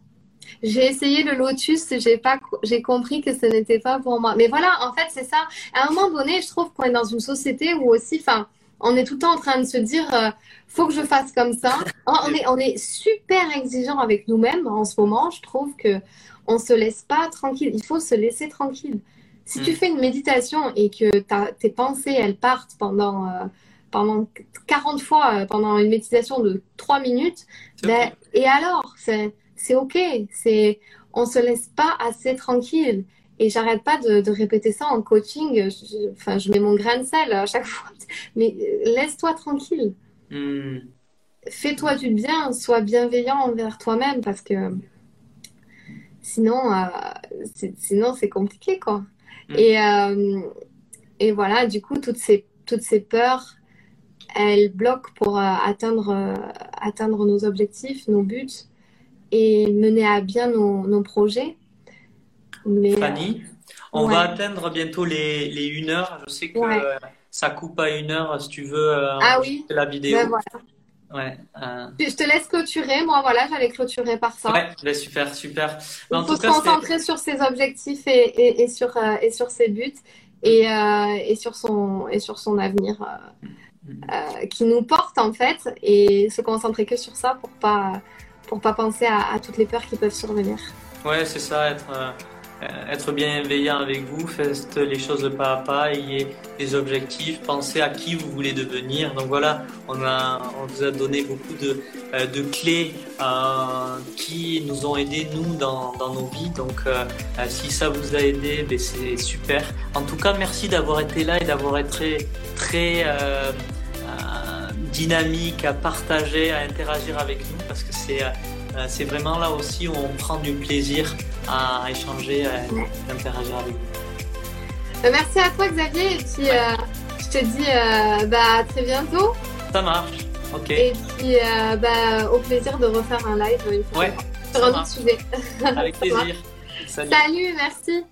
J'ai essayé le lotus, j'ai pas, j'ai compris que ce n'était pas pour moi. Mais voilà, en fait, c'est ça. À un moment donné, je trouve qu'on est dans une société où aussi, enfin, on est tout le temps en train de se dire euh, faut que je fasse comme ça. On est, on est super exigeant avec nous-mêmes en ce moment. Je trouve que on se laisse pas tranquille. Il faut se laisser tranquille. Si tu mm. fais une méditation et que tes pensées elles partent pendant euh, pendant 40 fois euh, pendant une méditation de 3 minutes, ben, et alors? C'est c'est ok. C'est on se laisse pas assez tranquille. Et j'arrête pas de, répéter ça en coaching. enfin, je mets mon grain de sel à chaque fois. Mais euh, laisse-toi tranquille. Hmm. Fais-toi du bien. Sois bienveillant envers toi-même parce que sinon, euh, c'est, sinon c'est compliqué, quoi. Hmm. Et, euh, et voilà, du coup, toutes ces, toutes ces peurs, elles bloquent pour atteindre, atteindre nos objectifs, nos buts et mener à bien nos, nos projets. Fanny, on va atteindre bientôt les, les 1 heure. Je sais que ça coupe à une heure si tu veux euh, ah oui. la vidéo. Ben ouais, euh. Je te laisse clôturer. Moi, voilà, j'allais clôturer par ça. Ouais, ben super, super. Il faut se concentrer sur ses objectifs et, et, sur, euh, et sur ses buts et, et, sur, son, et sur son avenir mm. qui nous porte en fait et se concentrer que sur ça pour pas, pour pas penser à, à toutes les peurs qui peuvent survenir. Ouais, c'est ça, être euh, être bienveillant avec vous, faites les choses pas à pas, ayez des objectifs, pensez à qui vous voulez devenir. Donc voilà, on, vous a donné beaucoup de, euh, clés euh, qui nous ont aidés, nous, dans, nos vies. Donc si ça vous a aidé, ben, c'est super. En tout cas, merci d'avoir été là et d'avoir été très dynamique à partager, à interagir avec nous, parce que c'est c'est vraiment là aussi où on prend du plaisir à échanger, à interagir avec vous. Euh, merci à toi Xavier et puis euh, je te dis euh, bah, à très bientôt. Ça marche, ok. Et puis bah, au plaisir de refaire un live une fois ouais, sur un autre sujet. Avec plaisir. Salut, merci.